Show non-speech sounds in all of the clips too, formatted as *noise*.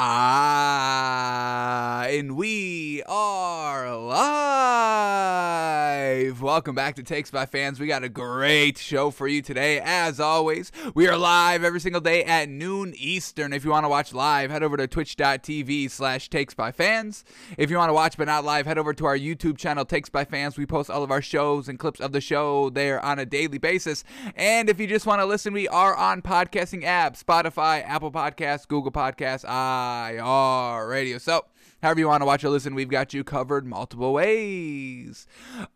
Ah, and we are live. Welcome back to Takes by Fans. We got a great show for you today. As always, we are live every single day at noon Eastern. If you want to watch live, head over to twitch.tv slash Takes by Fans. If you want to watch but not live, head over to our YouTube channel, Takes by Fans. We post all of our shows and clips of the show there on a daily basis. And if you just want to listen, we are on podcasting apps, Spotify, Apple Podcasts, Google Podcasts, iHeartRadio. So, however you want to watch or listen, we've got you covered multiple ways.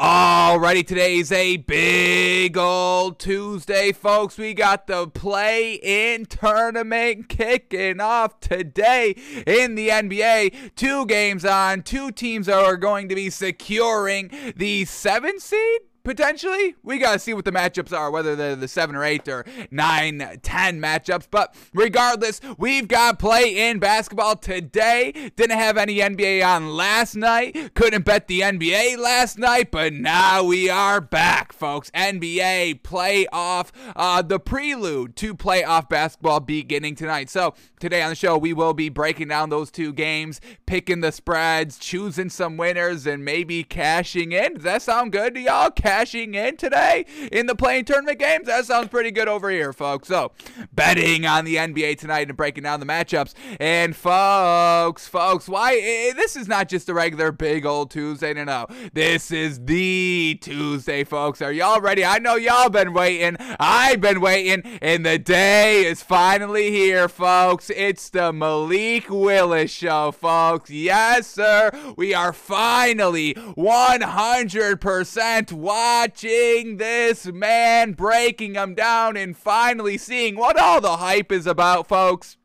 Alrighty, today's a big old Tuesday, folks. We got the play in tournament kicking off today in the NBA. Two games on, two teams are going to be securing the seven seed potentially. We got to see what the matchups are, whether they're the 7 or 8 or 9, 10 matchups. But regardless, we've got play in basketball today. Didn't have any NBA on last night. Couldn't bet the NBA last night, but now we are back, folks. NBA playoff, uh, the prelude to playoff basketball beginning tonight. So today on the show, we will be breaking down those two games, picking the spreads, choosing some winners, and maybe cashing in. Does that sound good to y'all? Cashing in today in the play-in tournament games. That sounds pretty good over here, folks. So, betting on the NBA tonight and breaking down the matchups. And, folks, folks, why? Eh, this is not just a regular big old Tuesday. No, no. This is the Tuesday, folks. Are y'all ready? I know y'all been waiting. I've been waiting. And the day is finally here, folks. It's the Malik Willis show, folks. Yes, sir. We are finally 100% watching this man breaking him down and finally seeing what all the hype is about, folks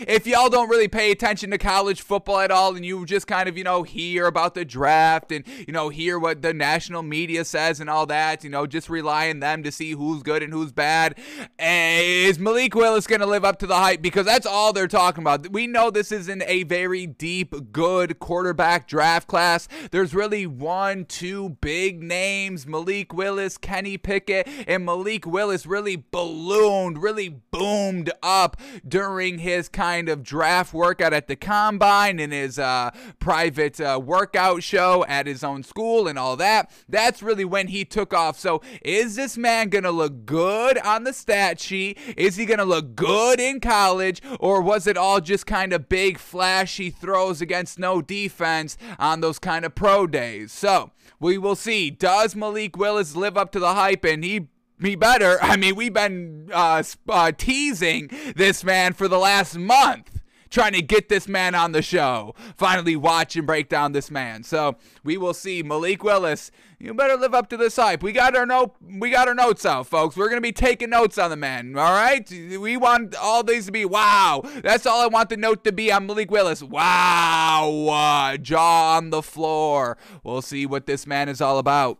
if y'all don't really pay attention to college football at all and you just kind of, you know, hear about the draft and, you know, hear what the national media says and all that, you know, just rely on them to see who's good and who's bad, eh, is Malik Willis going to live up to the hype? Because that's all they're talking about. We know this isn't a very deep, good quarterback draft class. There's really one, two big names Malik Willis, Kenny Pickett, and Malik Willis really ballooned, really boomed up during his his kind of draft workout at the combine and his uh, private uh, workout show at his own school and all that. That's really when he took off. So, is this man going to look good on the stat sheet? Is he going to look good in college? Or was it all just kind of big, flashy throws against no defense on those kind of pro days? So, we will see. Does Malik Willis live up to the hype? And he me better. *laughs* I mean, we've been uh, uh, teasing this man for the last month, trying to get this man on the show. Finally, watch and break down this man. So we will see. Malik Willis, you better live up to this hype. We got our note. We got our notes out, folks. We're gonna be taking notes on the man. All right. We want all these to be wow. That's all I want the note to be on Malik Willis. Wow. Uh, jaw on the floor. We'll see what this man is all about.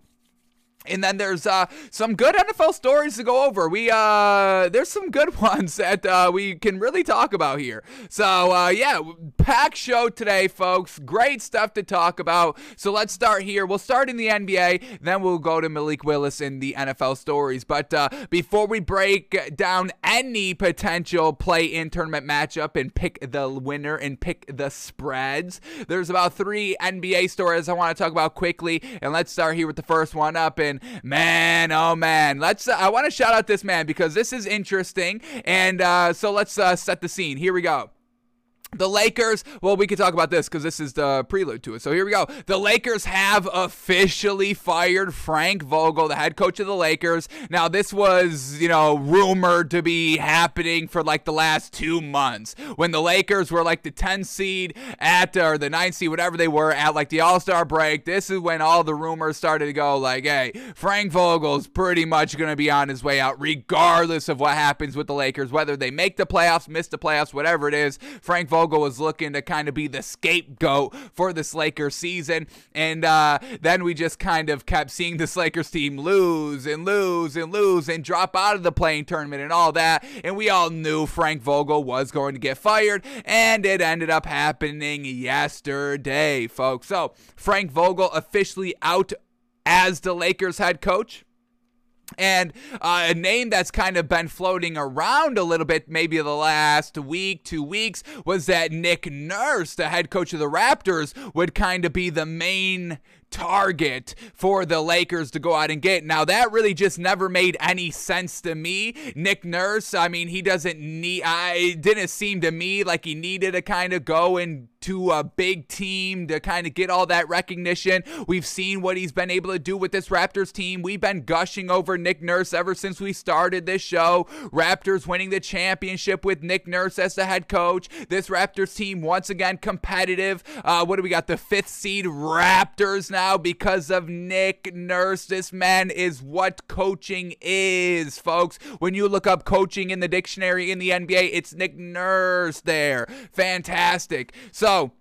And then there's uh, some good NFL stories to go over. We uh, there's some good *laughs* ones that uh, we can really talk about here. So uh, yeah, pack show today, folks. Great stuff to talk about. So let's start here. We'll start in the NBA, then we'll go to Malik Willis in the NFL stories. But uh, before we break down any potential play-in tournament matchup and pick the winner and pick the spreads, there's about three NBA stories I want to talk about quickly. And let's start here with the first one up. Man, oh man, let's. Uh, I want to shout out this man because this is interesting, and uh, so let's uh, set the scene. Here we go. The Lakers, well, we can talk about this because this is the prelude to it. So here we go. The Lakers have officially fired Frank Vogel, the head coach of the Lakers. Now, this was, you know, rumored to be happening for like the last two months when the Lakers were like the 10 seed at, or the 9 seed, whatever they were, at like the All Star break. This is when all the rumors started to go like, hey, Frank Vogel's pretty much going to be on his way out, regardless of what happens with the Lakers, whether they make the playoffs, miss the playoffs, whatever it is. Frank Vogel Vogel was looking to kind of be the scapegoat for this Lakers season. And uh, then we just kind of kept seeing this Lakers team lose and lose and lose and drop out of the play-in tournament and all that. And we all knew Frank Vogel was going to get fired. And it ended up happening yesterday, folks. So Frank Vogel officially out as the Lakers head coach. And uh, a name that's kind of been floating around a little bit, maybe the last week, two weeks, was that Nick Nurse, the head coach of the Raptors, would kind of be the main target for the Lakers to go out and get. Now, that really just never made any sense to me. Nick Nurse, I mean, he doesn't need, I, didn't seem to me like he needed to kind of go and to a big team to kind of get all that recognition. We've seen what he's been able to do with this Raptors team. We've been gushing over Nick Nurse ever since we started this show. Raptors winning the championship with Nick Nurse as the head coach. This Raptors team once again competitive. Uh, what do we got? The fifth seed Raptors now because of Nick Nurse. This man is what coaching is, folks. When you look up coaching in the dictionary in the NBA, it's Nick Nurse there. Fantastic. So so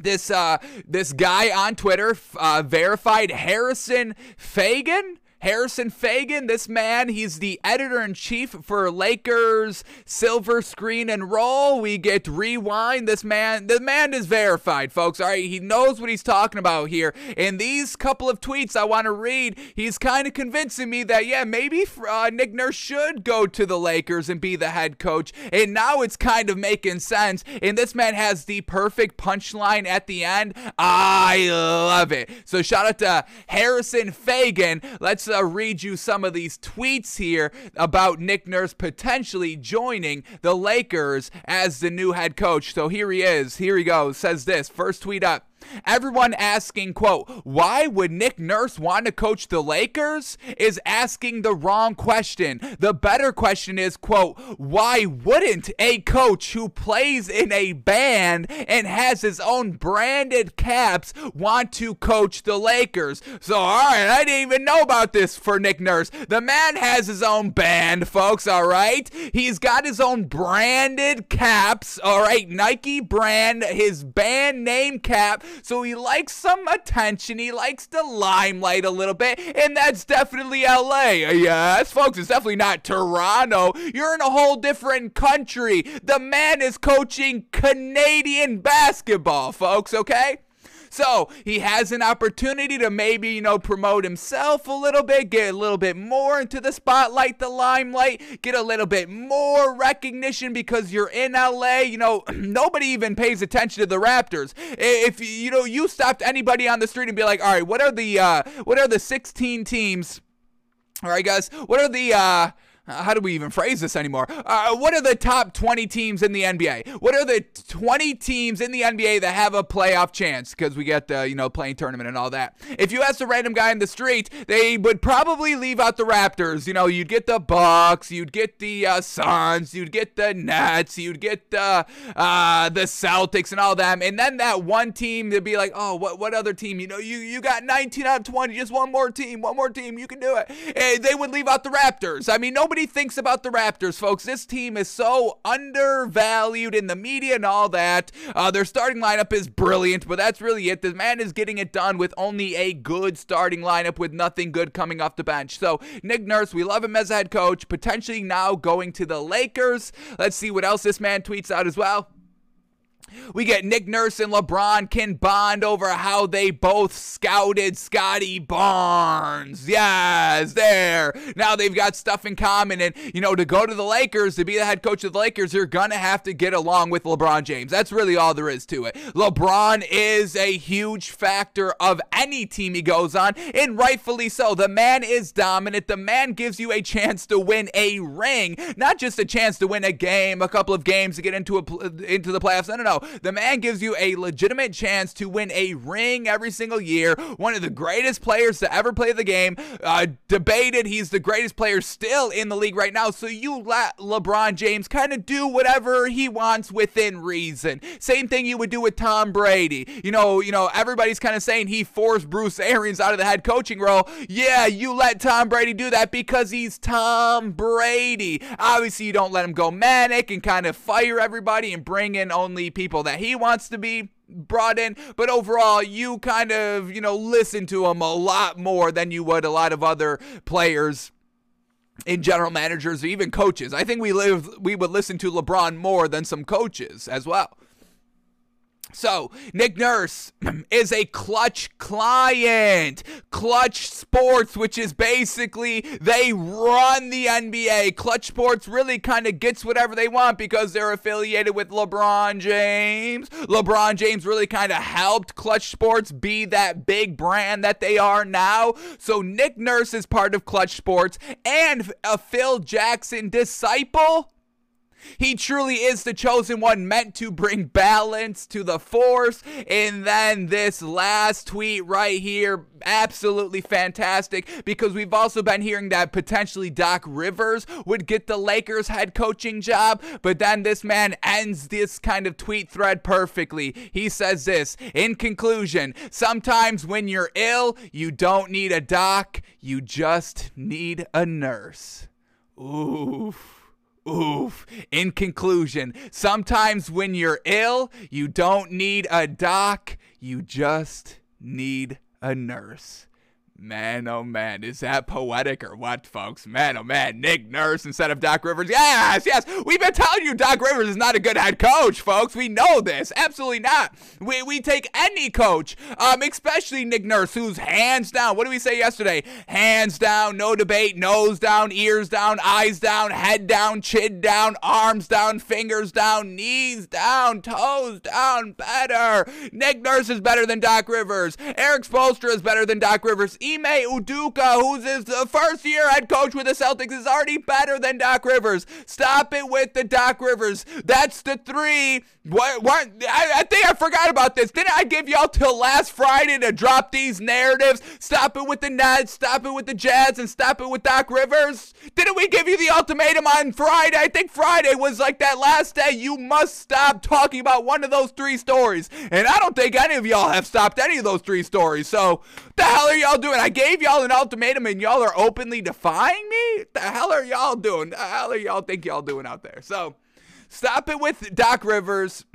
this uh, this guy on Twitter uh, verified Harrison Faigen Harrison Faigen, this man, he's the editor in chief for Lakers Silver Screen and Roll. We get rewind. This man, the man is verified, folks. All right, he knows what he's talking about here. And these couple of tweets I want to read, he's kind of convincing me that yeah, maybe uh, Nick Nurse should go to the Lakers and be the head coach. And now it's kind of making sense. And this man has the perfect punchline at the end. I love it. So shout out to Harrison Faigen. Let's uh, read you some of these tweets here about Nick Nurse potentially joining the Lakers as the new head coach. So here he is. Here he goes. Says this. First tweet up. Everyone asking, quote, why would Nick Nurse want to coach the Lakers is asking the wrong question. The better question is, quote, why wouldn't a coach who plays in a band and has his own branded caps want to coach the Lakers? So, all right, I didn't even know about this for Nick Nurse. The man has his own band, folks, all right? He's got his own branded caps, all right? Nike brand, his band name cap so he likes some attention. He likes the limelight a little bit, and that's definitely LA. Yes, folks, it's definitely not Toronto. You're in a whole different country. The man is coaching Canadian basketball, folks, okay? So he has an opportunity to maybe, you know, promote himself a little bit, get a little bit more into the spotlight, the limelight, get a little bit more recognition because you're in LA. You know, *clears throat* nobody even pays attention to the Raptors. If you know, you stopped anybody on the street and be like, all right, what are the uh, what are the 16 teams? All right, guys, what are the uh, how do we even phrase this anymore? Uh, what are the top 20 teams in the NBA? What are the 20 teams in the NBA that have a playoff chance? Because we get the, you know, play-in tournament and all that. If you asked a random guy in the street, they would probably leave out the Raptors. You know, you'd get the Bucks, you'd get the uh, Suns, you'd get the Nets, you'd get the, uh, the Celtics and all them. And then that one team, they'd be like, oh, what, what other team? You know, you, you got 19 out of 20, just one more team, one more team, you can do it. And they would leave out the Raptors. I mean, nobody nobody thinks about the Raptors, folks. This team is so undervalued in the media and all that. Uh, their starting lineup is brilliant, but that's really it. This man is getting it done with only a good starting lineup with nothing good coming off the bench. So, Nick Nurse, we love him as a head coach, potentially now going to the Lakers. Let's see what else this man tweets out as well. We get Nick Nurse and LeBron can bond over how they both scouted Scottie Barnes. Yes, there. Now they've got stuff in common. And, you know, to go to the Lakers, to be the head coach of the Lakers, you're going to have to get along with LeBron James. That's really all there is to it. LeBron is a huge factor of any team he goes on, and rightfully so. The man is dominant. The man gives you a chance to win a ring, not just a chance to win a game, a couple of games to get into, a, into the playoffs. No, no, no. The man gives you a legitimate chance to win a ring every single year. One of the greatest players to ever play the game. Uh, debated, he's the greatest player still in the league right now. So you let LeBron James kind of do whatever he wants within reason. Same thing you would do with Tom Brady. You know, you know, everybody's kind of saying he forced Bruce Arians out of the head coaching role. Yeah, you let Tom Brady do that because he's Tom Brady. Obviously, you don't let him go manic and kind of fire everybody and bring in only people people that he wants to be brought in, but overall, you kind of, you know, listen to him a lot more than you would a lot of other players in general managers or even coaches. I think we live we would listen to LeBron more than some coaches as well. So, Nick Nurse *clears throat* is a clutch client. Clutch Sports, which is basically they run the NBA. Clutch Sports really kind of gets whatever they want because they're affiliated with LeBron James. LeBron James really kind of helped Clutch Sports be that big brand that they are now. So, Nick Nurse is part of Clutch Sports and a Phil Jackson disciple. He truly is the chosen one meant to bring balance to the force. And then this last tweet right here, absolutely fantastic because we've also been hearing that potentially Doc Rivers would get the Lakers head coaching job. But then this man ends this kind of tweet thread perfectly. He says this in conclusion sometimes when you're ill, you don't need a doc, you just need a nurse. Oof. Oof. In conclusion, sometimes when you're ill, you don't need a doc, you just need a nurse. Man, oh man, is that poetic or what, folks? Man, oh man, Nick Nurse instead of Doc Rivers. Yes, yes, we've been telling you Doc Rivers is not a good head coach, folks. We know this. Absolutely not. We, we take any coach, um, especially Nick Nurse, who's hands down. What did we say yesterday? Hands down, no debate, nose down, ears down, eyes down, head down, chin down, arms down, fingers down, knees down, toes down, better. Nick Nurse is better than Doc Rivers. Erik Spoelstra is better than Doc Rivers. Ime Udoka, who's his first year head coach with the Celtics, is already better than Doc Rivers. Stop it with the Doc Rivers. That's the three. What? What? I, I think I forgot about this. Didn't I give y'all till last Friday to drop these narratives? Stop it with the Nets. Stop it with the Jazz, and stop it with Doc Rivers. Didn't we give you the ultimatum on Friday? I think Friday was like that last day. You must stop talking about one of those three stories. And I don't think any of y'all have stopped any of those three stories. So, the hell are y'all doing? I gave y'all an ultimatum and y'all are openly defying me? What The hell are y'all doing? The hell are y'all think y'all doing out there? So stop it with Doc Rivers. *clears throat*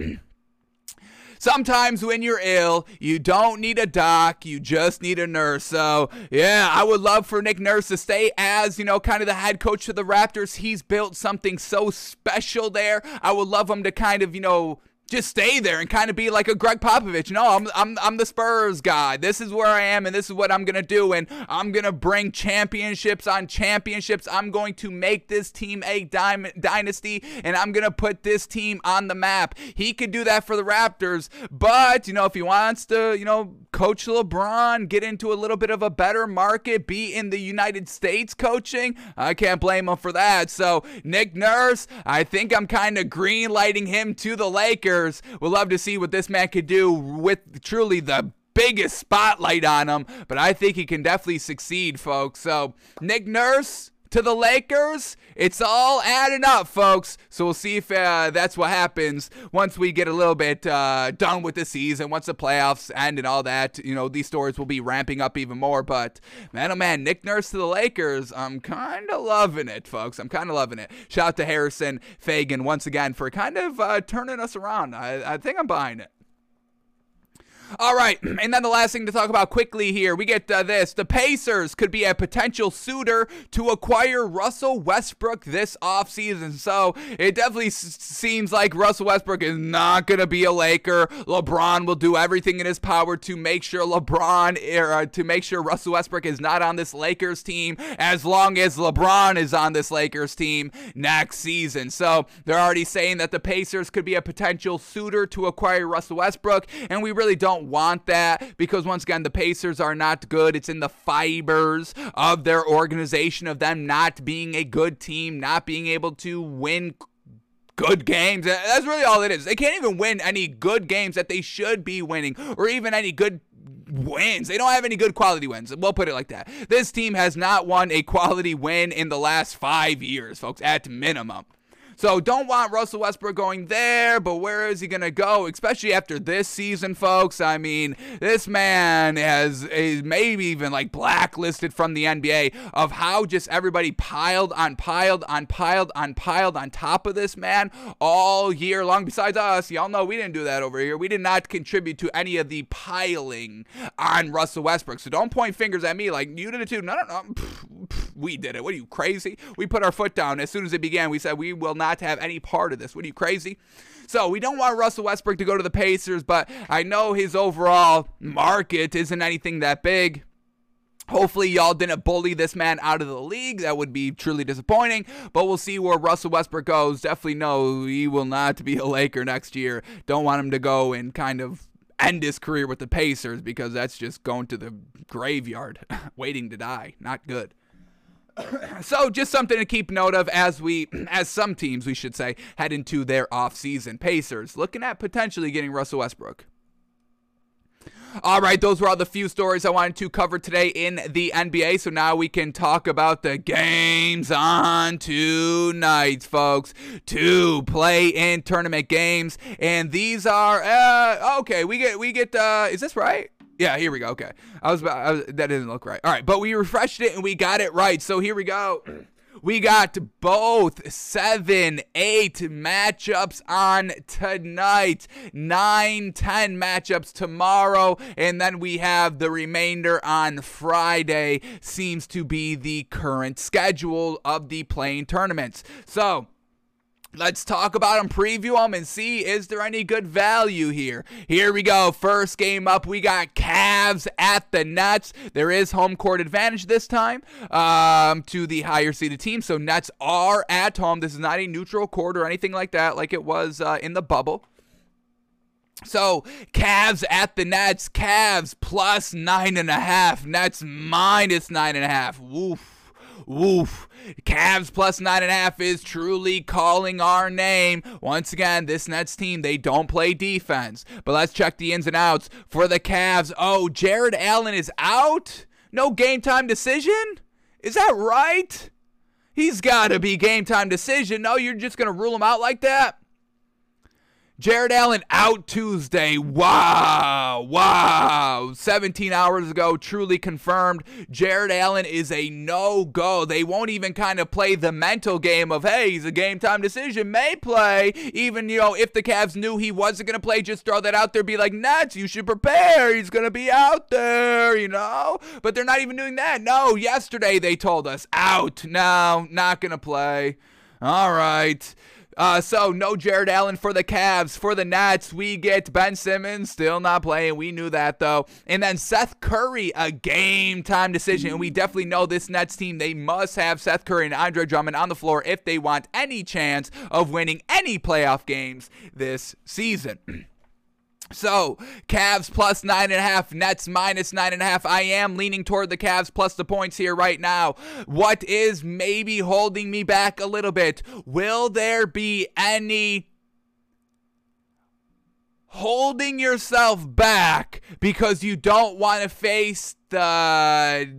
Sometimes when you're ill, you don't need a doc, you just need a nurse. So, yeah, I would love for Nick Nurse to stay as, you know, kind of the head coach of the Raptors. He's built something so special there. I would love him to kind of, you know, just stay there and kind of be like a Gregg Popovich. No, I'm, I'm, I'm the Spurs guy. This is where I am and this is what I'm going to do. And I'm going to bring championships on championships. I'm going to make this team a dynasty and I'm going to put this team on the map. He could do that for the Raptors. But, you know, if he wants to, you know, coach LeBron, get into a little bit of a better market, be in the United States coaching, I can't blame him for that. So, Nick Nurse, I think I'm kind of green lighting him to the Lakers. We'll love to see what this man could do with truly the biggest spotlight on him, but I think he can definitely succeed, folks. So, Nick Nurse to the Lakers, it's all adding up, folks. So we'll see if uh, that's what happens once we get a little bit uh, done with the season, once the playoffs end and all that. You know, these stories will be ramping up even more. But man, oh man, Nick Nurse to the Lakers, I'm kind of loving it, folks. I'm kind of loving it. Shout out to Harrison Faigen once again for kind of uh, turning us around. I, I think I'm buying it. All right, *clears throat* and then the last thing to talk about quickly here, we get uh, this. The Pacers could be a potential suitor to acquire Russell Westbrook this offseason. So it definitely s- seems like Russell Westbrook is not going to be a Laker. LeBron will do everything in his power to make sure LeBron, er, uh, to make sure Russell Westbrook is not on this Lakers team as long as LeBron is on this Lakers team next season. So they're already saying that the Pacers could be a potential suitor to acquire Russell Westbrook, and we really don't don't want that because once again the Pacers are not good. It's in the fibers of their organization of them not being a good team, not being able to win good games. That's really all it is. They can't even win any good games that they should be winning or even any good wins. They don't have any good quality wins. We'll put it like that. This team has not won a quality win in the last five years, folks, at minimum. So don't want Russell Westbrook going there, but where is he going to go? Especially after this season, folks. I mean, this man has is maybe even like blacklisted from the NBA of how just everybody piled on piled on piled on piled on top of this man all year long. Besides us, y'all know we didn't do that over here. We did not contribute to any of the piling on Russell Westbrook. So don't point fingers at me like you did it too. No, no, no. We did it. What are you crazy? We put our foot down as soon as it began. We said we will not not to have any part of this. What are you crazy? So we don't want Russell Westbrook to go to the Pacers, but I know his overall market isn't anything that big. Hopefully, y'all didn't bully this man out of the league. That would be truly disappointing. But we'll see where Russell Westbrook goes. Definitely know he will not be a Laker next year. Don't want him to go and kind of end his career with the Pacers because that's just going to the graveyard, *laughs* waiting to die. Not good. *coughs* so just something to keep note of as we *clears throat* as some teams we should say head into their offseason pacers looking at potentially getting russell westbrook all right, those were all the few stories I wanted to cover today in the NBA. So now we can talk about the games on tonight, folks. Two play-in tournament games, and these are uh, okay. We get we get. Uh, is this right? Yeah, here we go. Okay, I was, I was that didn't look right. All right, but we refreshed it and we got it right. So here we go. *clears throat* We got both 7 8 matchups on tonight, 9 10 matchups tomorrow, and then we have the remainder on Friday. Seems to be the current schedule of the play-in tournaments. So, Let's talk about them, preview them, and see is there any good value here. Here we go. First game up, we got Cavs at the Nets. There is home court advantage this time um, to the higher seeded team. So Nets are at home. This is not a neutral court or anything like that, like it was uh, in the bubble. So, Cavs at the Nets. Cavs plus nine and a half. Nets minus nine and a half. Woof. Woof. Cavs plus nine and a half is truly calling our name. Once again, this Nets team, they don't play defense. But let's check the ins and outs for the Cavs. Oh, Jarrett Allen is out? No game time decision? Is that right? He's got to be game time decision. No, you're just going to rule him out like that? Jarrett Allen out Tuesday. Wow. Wow. 17 hours ago, truly confirmed. Jarrett Allen is a no go. They won't even kind of play the mental game of, hey, he's a game time decision, may play. Even, you know, if the Cavs knew he wasn't going to play, just throw that out there, be like, Nets, you should prepare. He's going to be out there, you know? But they're not even doing that. No, yesterday they told us, out. No, not going to play. All right. Uh, so no Jarrett Allen for the Cavs. For the Nets, we get Ben Simmons still not playing. We knew that though. And then Seth Curry, a game time decision. And we definitely know this Nets team, they must have Seth Curry and Andre Drummond on the floor if they want any chance of winning any playoff games this season. *clears throat* So, Cavs plus nine and a half, Nets minus nine and a half. I am leaning toward the Cavs plus the points here right now. What is maybe holding me back a little bit? Will there be any holding yourself back because you don't want to face the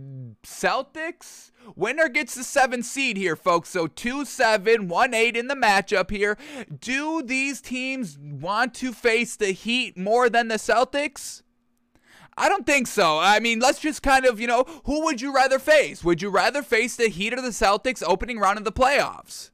Celtics? Winner gets the seven seed here, folks. So 2 7, 1 8 in the matchup here. Do these teams want to face the Heat more than the Celtics? I don't think so. I mean, let's just kind of, you know, who would you rather face? Would you rather face the Heat or the Celtics opening round of the playoffs?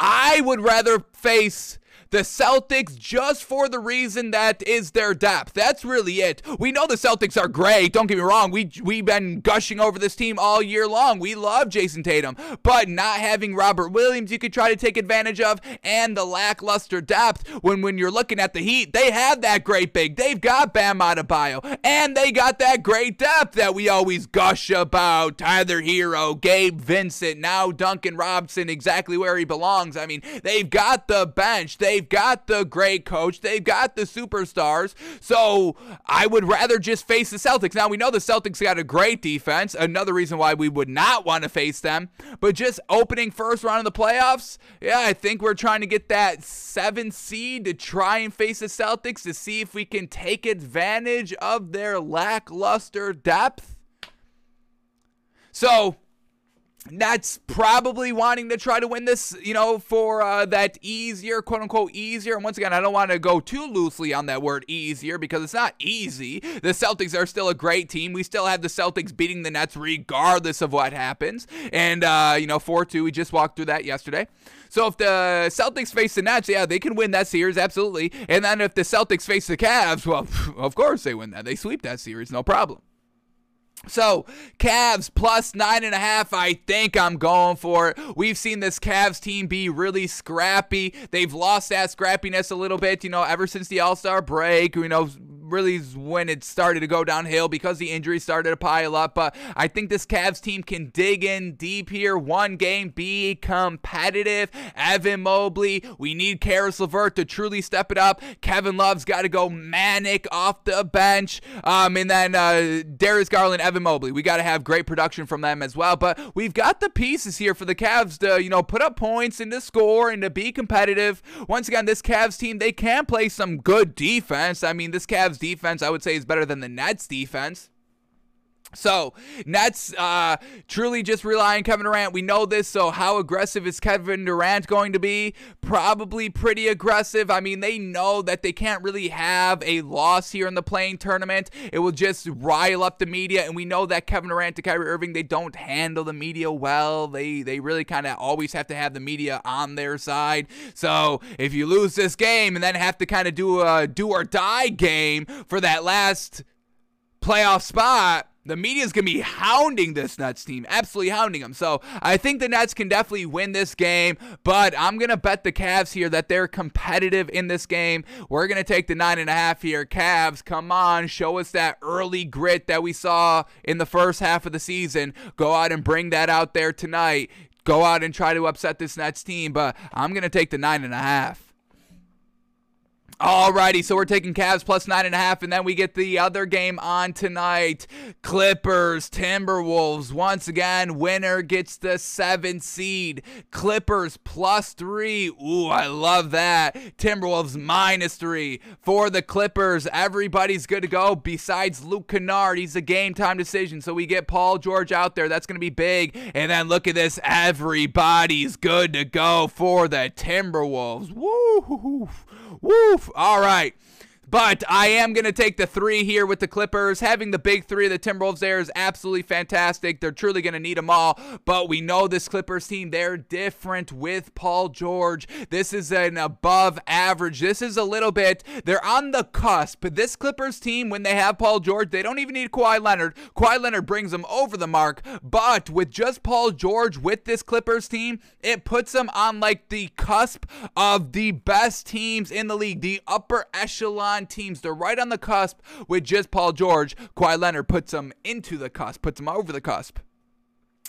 I would rather face the Celtics just for the reason that is their depth. That's really it. We know the Celtics are great. Don't get me wrong. We we've been gushing over this team all year long. We love Jayson Tatum, but not having Robert Williams, you could try to take advantage of, and the lackluster depth. When when you're looking at the Heat, they have that great big. They've got Bam Adebayo, and they got that great depth that we always gush about. Tyler Herro, Gabe Vincent, now Duncan Robinson, exactly where he belongs. I mean, they've got the bench. They've They've got the great coach. They've got the superstars. So I would rather just face the Celtics. Now we know the Celtics got a great defense. Another reason why we would not want to face them. But just opening first round of the playoffs, yeah, I think we're trying to get that seven seed to try and face the Celtics to see if we can take advantage of their lackluster depth. So that's probably wanting to try to win this, you know, for uh, that easier, quote unquote, easier. And once again, I don't want to go too loosely on that word easier because it's not easy. The Celtics are still a great team. We still have the Celtics beating the Nets regardless of what happens. And, uh, you know, 4 2, we just walked through that yesterday. So if the Celtics face the Nets, yeah, they can win that series, absolutely. And then if the Celtics face the Cavs, well, *laughs* of course they win that. They sweep that series, no problem. So, Cavs plus nine and a half, I think I'm going for it. We've seen this Cavs team be really scrappy. They've lost that scrappiness a little bit, you know, ever since the All Star break. You know, really is when it started to go downhill because the injuries started to pile up. But I think this Cavs team can dig in deep here. One game, be competitive. Evan Mobley, we need Caris LeVert to truly step it up. Kevin Love's got to go manic off the bench. Um, and then uh, Darius Garland, Evan Mobley, we got to have great production from them as well. But we've got the pieces here for the Cavs to, you know, put up points and to score and to be competitive. Once again, this Cavs team, they can play some good defense. I mean, this Cavs defense, I would say, is better than the Nets defense. So, Nets uh, truly just rely on Kevin Durant. We know this, so how aggressive is Kevin Durant going to be? Probably pretty aggressive. I mean, they know that they can't really have a loss here in the play-in tournament. It will just rile up the media, and we know that Kevin Durant and Kyrie Irving, they don't handle the media well. They they really kind of always have to have the media on their side. So, if you lose this game and then have to kind of do a do or die game for that last playoff spot, the media is going to be hounding this Nets team, absolutely hounding them. So I think the Nets can definitely win this game, but I'm going to bet the Cavs here that they're competitive in this game. We're going to take the nine and a half here. Cavs, come on, show us that early grit that we saw in the first half of the season. Go out and bring that out there tonight. Go out and try to upset this Nets team, but I'm going to take the nine and a half. Alrighty, so we're taking Cavs plus nine and a half, and then we get the other game on tonight. Clippers, Timberwolves. Once again, winner gets the seven seed. Clippers plus three. Ooh, I love that. Timberwolves minus three. For the Clippers, everybody's good to go besides Luke Kennard. He's a game time decision, so we get Paul George out there. That's going to be big. And then look at this. Everybody's good to go for the Timberwolves. Woo! Woof. All right. But I am going to take the three here with the Clippers. Having the big three of the Timberwolves there is absolutely fantastic. They're truly going to need them all. But we know this Clippers team, they're different with Paul George. This is an above average. This is a little bit, they're on the cusp. But this Clippers team, when they have Paul George, they don't even need Kawhi Leonard. Kawhi Leonard brings them over the mark. But with just Paul George with this Clippers team, it puts them on like the cusp of the best teams in the league, the upper echelon teams. They're right on the cusp with just Paul George. Kawhi Leonard puts them into the cusp, puts them over the cusp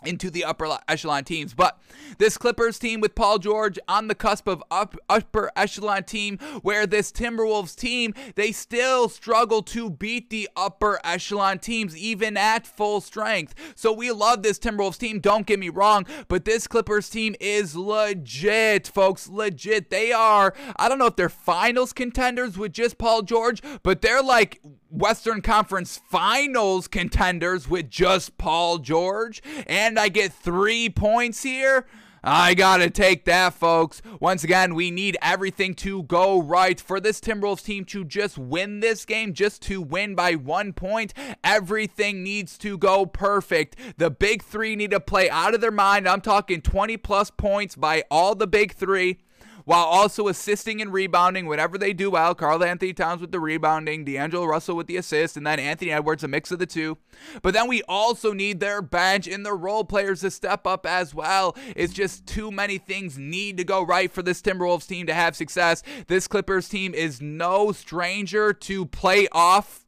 into the upper echelon teams. But this Clippers team with Paul George on the cusp of up, upper echelon team, where this Timberwolves team, they still struggle to beat the upper echelon teams, even at full strength. So we love this Timberwolves team, don't get me wrong, but this Clippers team is legit, folks, legit. They are, I don't know if they're finals contenders with just Paul George, but they're like Western Conference Finals contenders with just Paul George, and I get three points here. I gotta take that, folks. Once again, we need everything to go right for this Timberwolves team to just win this game, just to win by one point. Everything needs to go perfect. The big three need to play out of their mind. I'm talking 20 plus points by all the big three while also assisting and rebounding whenever they do well. Karl-Anthony Towns with the rebounding, D'Angelo Russell with the assist, and then Anthony Edwards, a mix of the two. But then we also need their bench and their role players to step up as well. It's just too many things need to go right for this Timberwolves team to have success. This Clippers team is no stranger to play off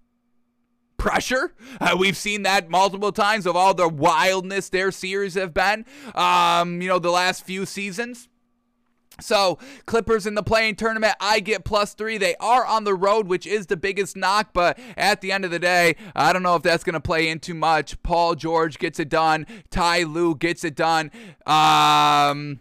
pressure. Uh, we've seen that multiple times of all the wildness their series have been, um, you know, the last few seasons. So, Clippers in the play-in tournament, I get plus three. They are on the road, which is the biggest knock, but at the end of the day, I don't know if that's going to play in too much. Paul George gets it done. Ty Lue gets it done. Um,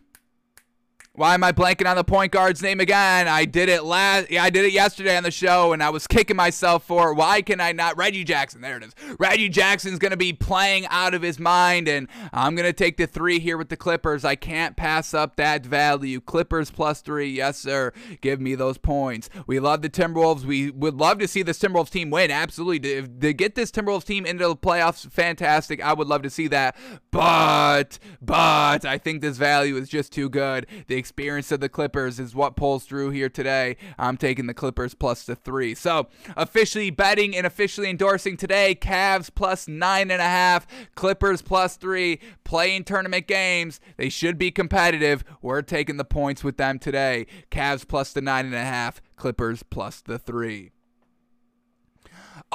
why am I blanking on the point guard's name again? I did it last. Yeah, I did it yesterday on the show, and I was kicking myself for. Why can I not? Reggie Jackson. There it is. Reggie Jackson's gonna be playing out of his mind, and I'm gonna take the three here with the Clippers. I can't pass up that value. Clippers plus three, yes sir. Give me those points. We love the Timberwolves. We would love to see this Timberwolves team win. Absolutely. To, to get this Timberwolves team into the playoffs, fantastic. I would love to see that. But, but I think this value is just too good. The experience of the Clippers is what pulls through here today. I'm taking the Clippers plus the three. So officially betting and officially endorsing today Cavs plus nine and a half, Clippers plus three, play-in tournament games. They should be competitive. We're taking the points with them today. Cavs plus the nine and a half, Clippers plus the three.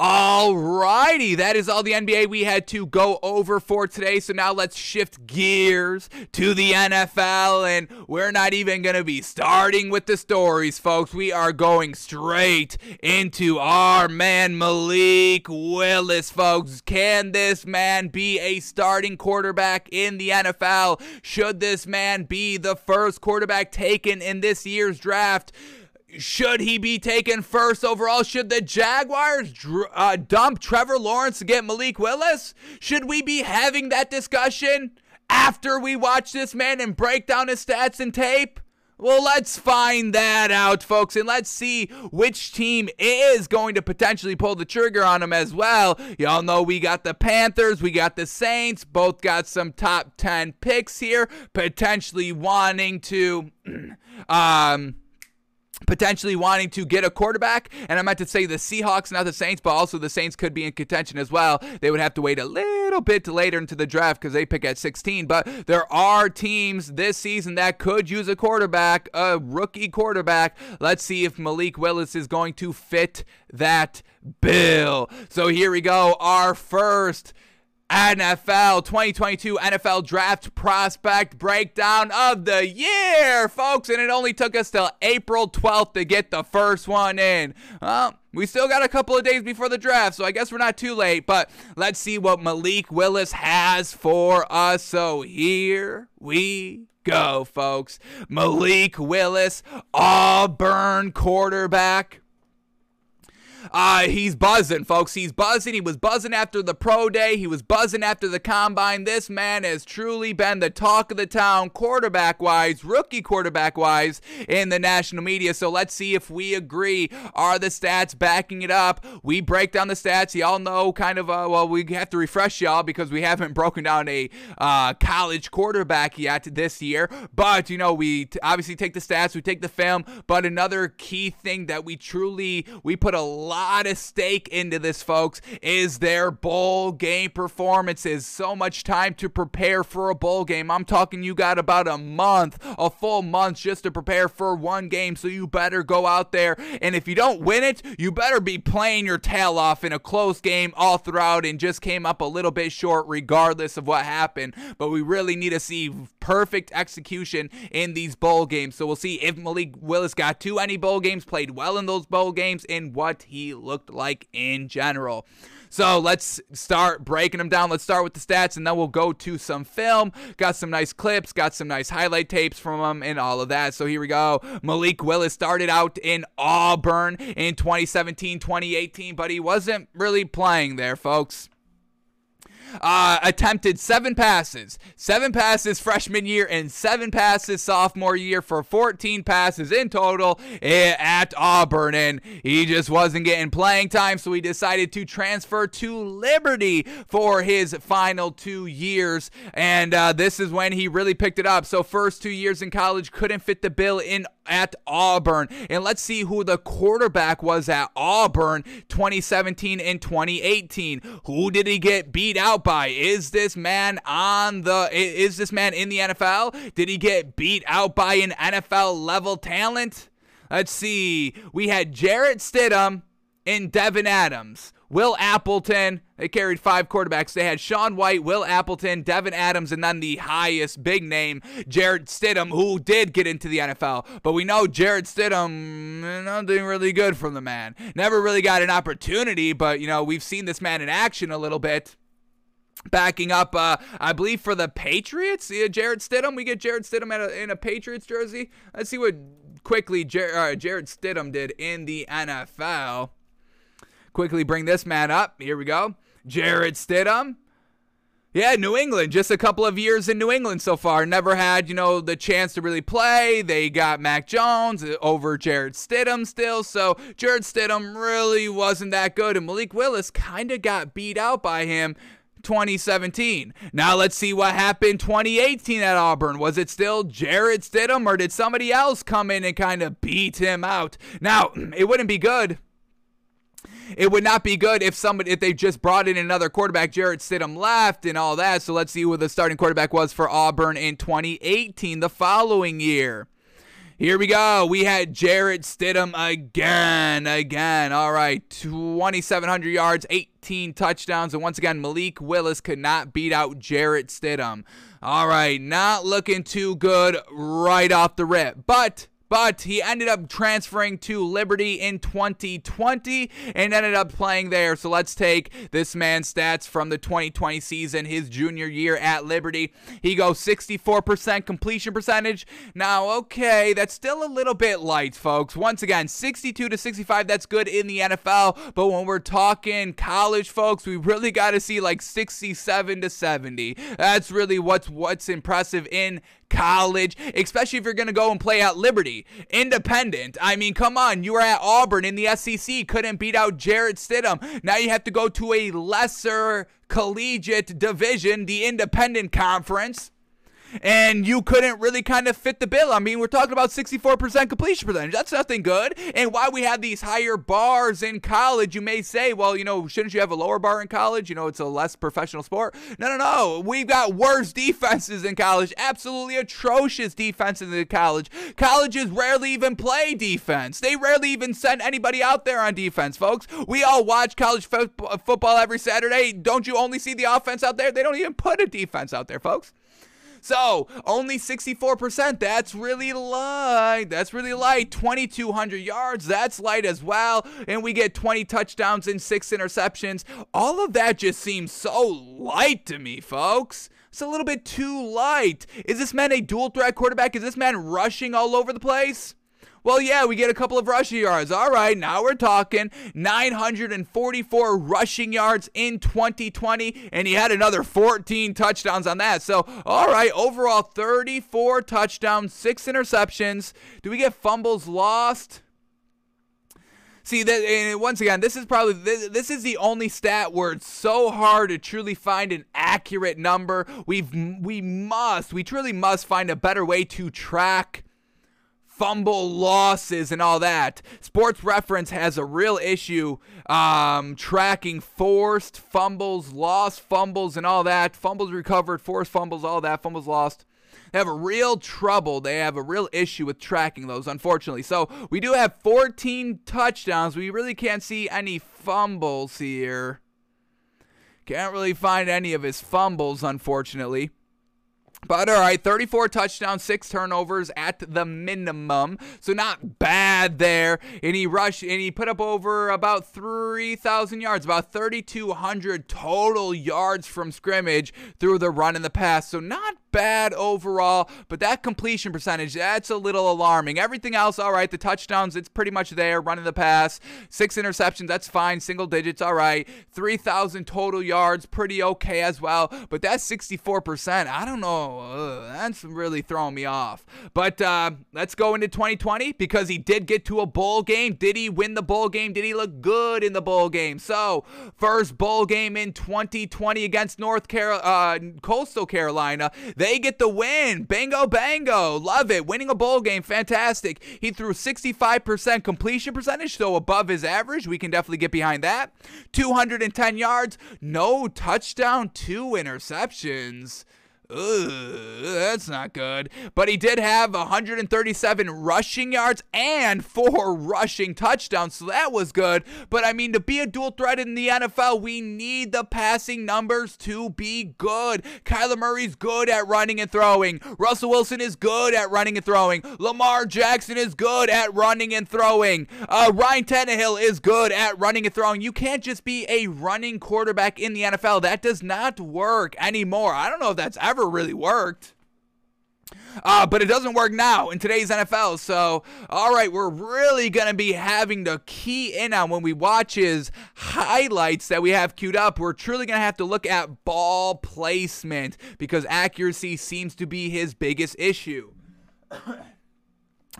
Alrighty, that is all the NBA we had to go over for today. So now let's shift gears to the NFL, and we're not even going to be starting with the stories, folks. We are going straight into our man Malik Willis, folks. Can this man be a starting quarterback in the NFL? Should this man be the first quarterback taken in this year's draft? Should he be taken first overall? Should the Jaguars uh, dump Trevor Lawrence to get Malik Willis? Should we be having that discussion after we watch this man and break down his stats and tape? Well, let's find that out, folks, and let's see which team is going to potentially pull the trigger on him as well. Y'all know we got the Panthers, we got the Saints, both got some top 10 picks here, potentially wanting to *clears throat* um potentially wanting to get a quarterback. And I meant to say the Seahawks, not the Saints, but also the Saints could be in contention as well. They would have to wait a little bit later into the draft because they pick at 16. But there are teams this season that could use a quarterback, a rookie quarterback. Let's see if Malik Willis is going to fit that bill. So here we go. Our first NFL 2022 NFL Draft Prospect Breakdown of the year, folks. And it only took us till April 12th to get the first one in. Well, we still got a couple of days before the draft, so I guess we're not too late. But let's see what Malik Willis has for us. So here we go, folks. Malik Willis, Auburn quarterback. Uh, he's buzzing, folks. He's buzzing. He was buzzing after the pro day. He was buzzing after the combine. This man has truly been the talk of the town, quarterback wise, rookie quarterback wise, in the national media. So let's see if we agree. Are the stats backing it up? We break down the stats. Y'all know kind of, uh, well, we have to refresh y'all because we haven't *laughs* broken down a uh, college quarterback yet this year. But, you know, we t- obviously take the stats, we take the film. But another key thing that we truly, we put a lot of stake into this, folks, is their bowl game performances. So much time to prepare for a bowl game. I'm talking you got about a month, a full month just to prepare for one game. So you better go out there. And if you don't win it, you better be playing your tail off in a close game all throughout and just came up a little bit short regardless of what happened. But we really need to see perfect execution in these bowl games. So we'll see if Malik Willis got to any bowl games, played well in those bowl games, and what he looked like in general. So let's start breaking them down. Let's start with the stats and then we'll go to some film. Got some nice clips, got some nice highlight tapes from them and all of that. So here we go. Malik Willis started out in Auburn in 2017 2018, but he wasn't really playing there, folks uh, attempted seven passes, seven passes freshman year and seven passes sophomore year for 14 passes in total at Auburn. And he just wasn't getting playing time, so he decided to transfer to Liberty for his final two years. And uh, this is when he really picked it up. So, first two years in college couldn't fit the bill in at Auburn. And let's see who the quarterback was at Auburn 2017 and 2018. Who did he get beat out by? Is this man on the is this man in the NFL? Did he get beat out by an NFL level talent? Let's see. We had Jarrett Stidham and Devin Adams. Will Appleton. They carried five quarterbacks. They had Sean White, Will Appleton, Devin Adams, and then the highest big name, Jarrett Stidham, who did get into the NFL. But we know Jarrett Stidham, nothing really good from the man. Never really got an opportunity, but, you know, we've seen this man in action a little bit backing up, uh, I believe, for the Patriots. Yeah, Jarrett Stidham. We get Jarrett Stidham a, in a Patriots jersey. Let's see what quickly Jar- uh, Jarrett Stidham did in the NFL. Quickly bring this man up. Here we go. Jarrett Stidham. Yeah, New England, just a couple of years in New England so far. Never had, you know, the chance to really play. They got Mac Jones over Jarrett Stidham still. So Jarrett Stidham really wasn't that good. And Malik Willis kind of got beat out by him 2017. Now let's see what happened 2018 at Auburn. Was it still Jarrett Stidham or did somebody else come in and kind of beat him out? Now, *clears throat* it wouldn't be good it would not be good if somebody if they just brought in another quarterback. Jarrett Stidham left and all that. So let's see who the starting quarterback was for Auburn in 2018, the following year. Here we go. We had Jarrett Stidham again, again. All right, 2,700 yards, 18 touchdowns, and once again, Malik Willis could not beat out Jarrett Stidham. All right, not looking too good right off the rip, but but he ended up transferring to Liberty in 2020 and ended up playing there. So let's take this man's stats from the 2020 season, his junior year at Liberty. He goes 64% completion percentage. Now, okay, that's still a little bit light, folks. Once again, 62 to 65, that's good in the NFL. But when we're talking college, folks, we really got to see like 67 to 70. That's really what's what's impressive in college, especially if you're going to go and play at Liberty. Independent. I mean, come on. You were at Auburn in the SEC, couldn't beat out Jarrett Stidham. Now you have to go to a lesser collegiate division, the Independent Conference and you couldn't really kind of fit the bill. I mean, we're talking about 64% completion percentage. That's nothing good. And why we have these higher bars in college, you may say, well, you know, shouldn't you have a lower bar in college? You know, it's a less professional sport. No, no, no. We've got worse defenses in college. Absolutely atrocious defenses in the college. Colleges rarely even play defense. They rarely even send anybody out there on defense, folks. We all watch college fo- football every Saturday. Don't you only see the offense out there? They don't even put a defense out there, folks. So only 64%. That's really light. That's really light. 2,200 yards. That's light as well. And we get 20 touchdowns and six interceptions. All of that just seems so light to me, folks. It's a little bit too light. Is this man a dual threat quarterback? Is this man rushing all over the place? Well, yeah, we get a couple of rushing yards. All right, now we're talking 944 rushing yards in 2020, and he had another 14 touchdowns on that. So, all right, overall 34 touchdowns, six interceptions. Do we get fumbles lost? See that, and once again, this is probably this, this is the only stat where it's so hard to truly find an accurate number. We've we must, we truly must find a better way to track fumble losses and all that. Sports Reference has a real issue um, tracking forced fumbles, lost fumbles, and all that. Fumbles recovered, forced fumbles, all that. Fumbles lost. They have a real trouble. They have a real issue with tracking those, unfortunately. So we do have 14 touchdowns. We really can't see any fumbles here. Can't really find any of his fumbles, unfortunately. But all right, 34 touchdowns, six turnovers at the minimum. So not bad there. And he rushed and he put up over about 3,000 yards, about 3,200 total yards from scrimmage through the run and the pass. So not bad overall, but that completion percentage, that's a little alarming. Everything else, all right. The touchdowns, it's pretty much there. Running the pass, six interceptions, that's fine. Single digits, all right. 3,000 total yards, pretty okay as well. But that 64%, I don't know. Ugh, that's really throwing me off. But uh, let's go into 2020 because he did get to a bowl game. Did he win the bowl game? Did he look good in the bowl game? So, first bowl game in 2020 against North Carolina, uh, Coastal Carolina. They get the win. Bango, bango. Love it. Winning a bowl game. Fantastic. He threw 65% completion percentage, so above his average. We can definitely get behind that. 210 yards. No touchdown, two interceptions. Ugh, that's not good. But he did have 137 rushing yards and four *laughs* rushing touchdowns, so that was good. But I mean, to be a dual threat in the NFL, we need the passing numbers to be good. Kyler Murray's good at running and throwing. Russell Wilson is good at running and throwing. Lamar Jackson is good at running and throwing. Uh, Ryan Tannehill is good at running and throwing. You can't just be a running quarterback in the NFL. That does not work anymore. I don't know if that's ever never really worked. Uh, but it doesn't work now in today's NFL. So, all right, we're really going to be having to key in on when we watch his highlights that we have queued up. We're truly going to have to look at ball placement because accuracy seems to be his biggest issue.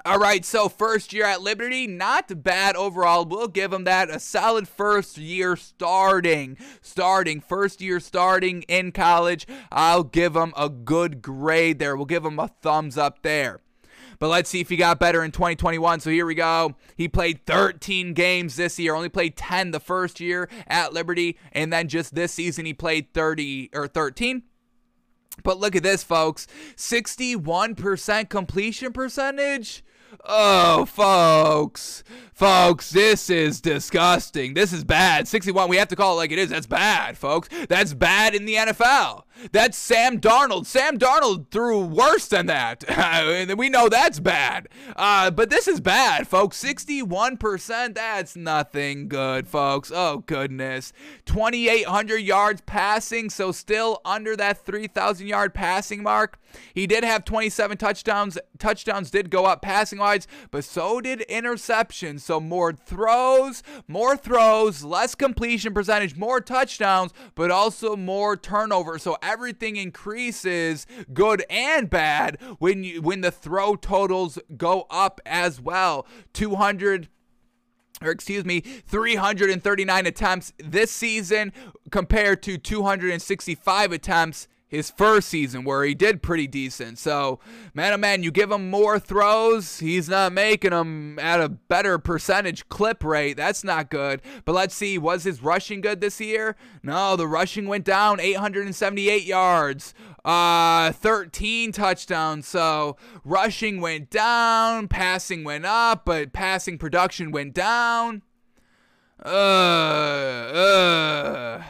All right, so first year at Liberty, not bad overall. We'll give him that. A solid first year starting. Starting, first year starting in college. I'll give him a good grade there. We'll give him a thumbs up there. But let's see if he got better in 2021. So here we go. He played 13 games this year, only played 10 the first year at Liberty. And then just this season, he played 30 or 13. But look at this, folks 61% completion percentage. Oh, folks. Folks, this is disgusting. This is bad. 61, we have to call it like it is. That's bad, folks. That's bad in the NFL. That's Sam Darnold. Sam Darnold threw worse than that. and *laughs* we know that's bad. Uh, but this is bad, folks. 61%, that's nothing good, folks. Oh, goodness. 2,800 yards passing, so still under that 3,000 yard passing mark. He did have 27 touchdowns. Touchdowns did go up passing wise, but so did interceptions. So more throws, more throws, less completion percentage, more touchdowns, but also more turnovers. So everything increases, good and bad, when you when the throw totals go up as well. 200 or excuse me, 339 attempts this season compared to 265 attempts his first season where he did pretty decent. So, man, oh man, you give him more throws, he's not making them at a better percentage clip rate. That's not good. But let's see, was his rushing good this year? No, the rushing went down 878 yards. Uh, 13 touchdowns. So rushing went down, passing went up, but passing production went down. Uh, uh.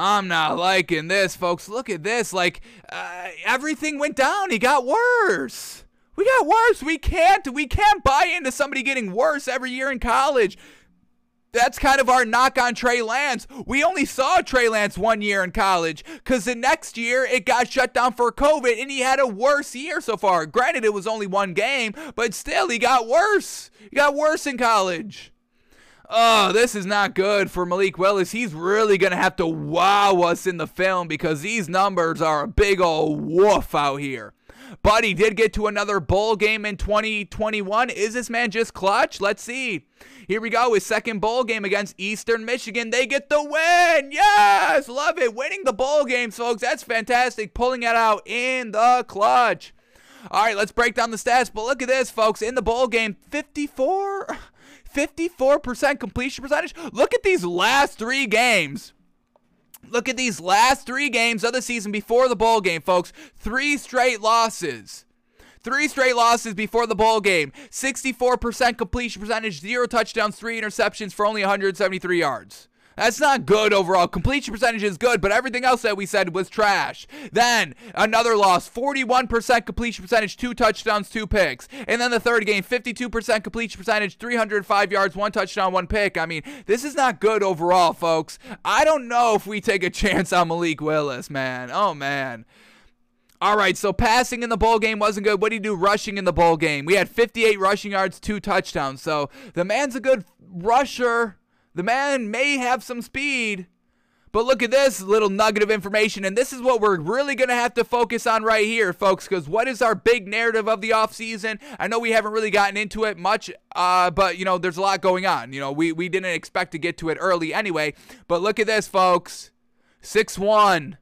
I'm not liking this, folks. Look at this. Like, uh, everything went down. He got worse. We got worse. We can't. We can't buy into somebody getting worse every year in college. That's kind of our knock on Trey Lance. We only saw Trey Lance one year in college because the next year it got shut down for COVID and he had a worse year so far. Granted, it was only one game, but still, he got worse. He got worse in college. Oh, this is not good for Malik Willis. He's really going to have to wow us in the film because these numbers are a big old woof out here. But he did get to another bowl game in 2021. Is this man just clutch? Let's see. Here we go. His second bowl game against Eastern Michigan. They get the win. Yes. Love it. Winning the bowl games, folks. That's fantastic. Pulling it out in the clutch. All right, let's break down the stats. But look at this, folks. In the bowl game, 54. 54% completion percentage. Look at these last three games. Look at these last three games of the season before the bowl game, folks. Three straight losses. Three straight losses before the bowl game. 64% completion percentage, zero touchdowns, three interceptions for only 173 yards. That's not good overall. Completion percentage is good, but everything else that we said was trash. Then another loss, 41% completion percentage, two touchdowns, two picks. And then the third game, 52% completion percentage, 305 yards, one touchdown, one pick. I mean, this is not good overall, folks. I don't know if we take a *laughs* chance on Malik Willis, man. Oh, man. All right, so passing in the bowl game wasn't good. What did he do rushing in the bowl game? We had 58 rushing yards, two touchdowns. So the man's a good rusher. The man may have some speed, but look at this little nugget of information, and this is what we're really going to have to focus on right here, folks, because what is our big narrative of the offseason? I know we haven't really gotten into it much, uh, but, you know, there's a lot going on. You know, we, we didn't expect to get to it early anyway, but look at this, folks. 6 1.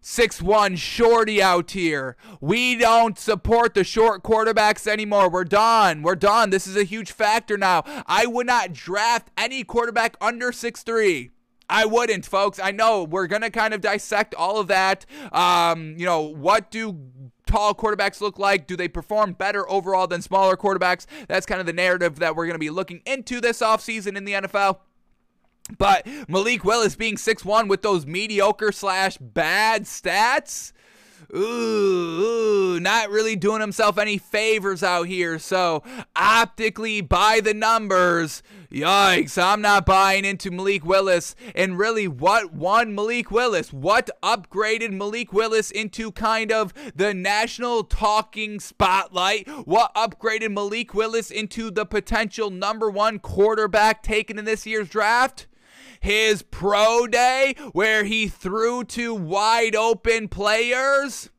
6 1 shorty out here. We don't support the short quarterbacks anymore. We're done. We're done. This is a huge factor now. I would not draft any quarterback under six three. I wouldn't, folks. I know we're going to kind of dissect all of that. Um, you know, what do tall quarterbacks look like? Do they perform better overall than smaller quarterbacks? That's kind of the narrative that we're going to be looking into this offseason in the NFL. But Malik Willis being 6'1 with those mediocre slash bad stats, ooh, ooh, not really doing himself any favors out here. So, optically, by the numbers, yikes, I'm not buying into Malik Willis. And really, what won Malik Willis? What upgraded Malik Willis into kind of the national talking spotlight? What upgraded Malik Willis into the potential number one quarterback taken in this year's draft? His pro day where he threw to wide open players.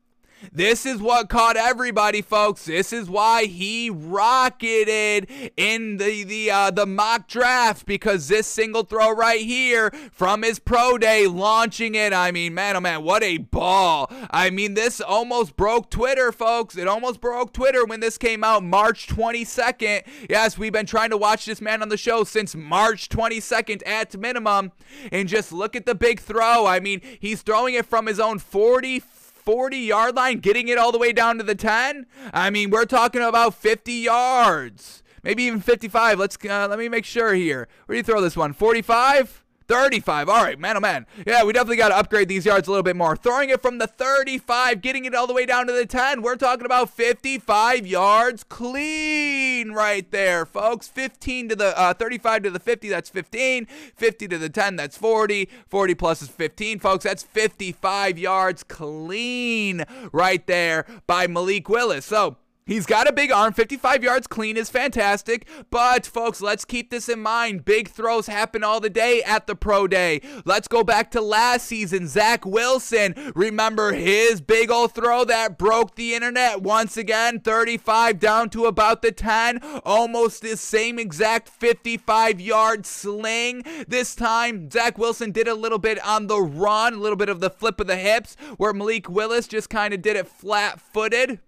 This is what caught everybody, folks. This is why he rocketed in the the uh, the mock draft because this single throw right here from his pro day, launching it. I mean, man, oh man, what a ball! I mean, this almost broke Twitter, folks. It almost broke Twitter when this came out March 22nd. Yes, we've been trying to watch this man on the show since March 22nd at minimum, and just look at the big throw. I mean, he's throwing it from his own 40 40 yard line, getting it all the way down to the 10. I mean, we're talking about 50 yards, maybe even 55. Let's uh, let me make sure here. Where do you throw this one? 45? 35. All right, man, oh man. Yeah, we definitely got to upgrade these yards a little bit more. Throwing it from the 35, getting it all the way down to the 10. We're talking about 55 yards clean right there, folks. 15 to the uh, 35 to the 50, that's 15. 50 to the 10, that's 40. 40 plus is 15, folks. That's 55 yards clean right there by Malik Willis. So, He's got a big arm. 55 yards clean is fantastic. But, folks, let's keep this in mind. Big throws happen all the day at the pro day. Let's go back to last season. Zach Wilson. Remember his big old throw that broke the internet once again? 35 down to about the 10. Almost the same exact 55 yard sling. This time, Zach Wilson did a little bit on the run, a little bit of the flip of the hips, where Malik Willis just kind of did it flat footed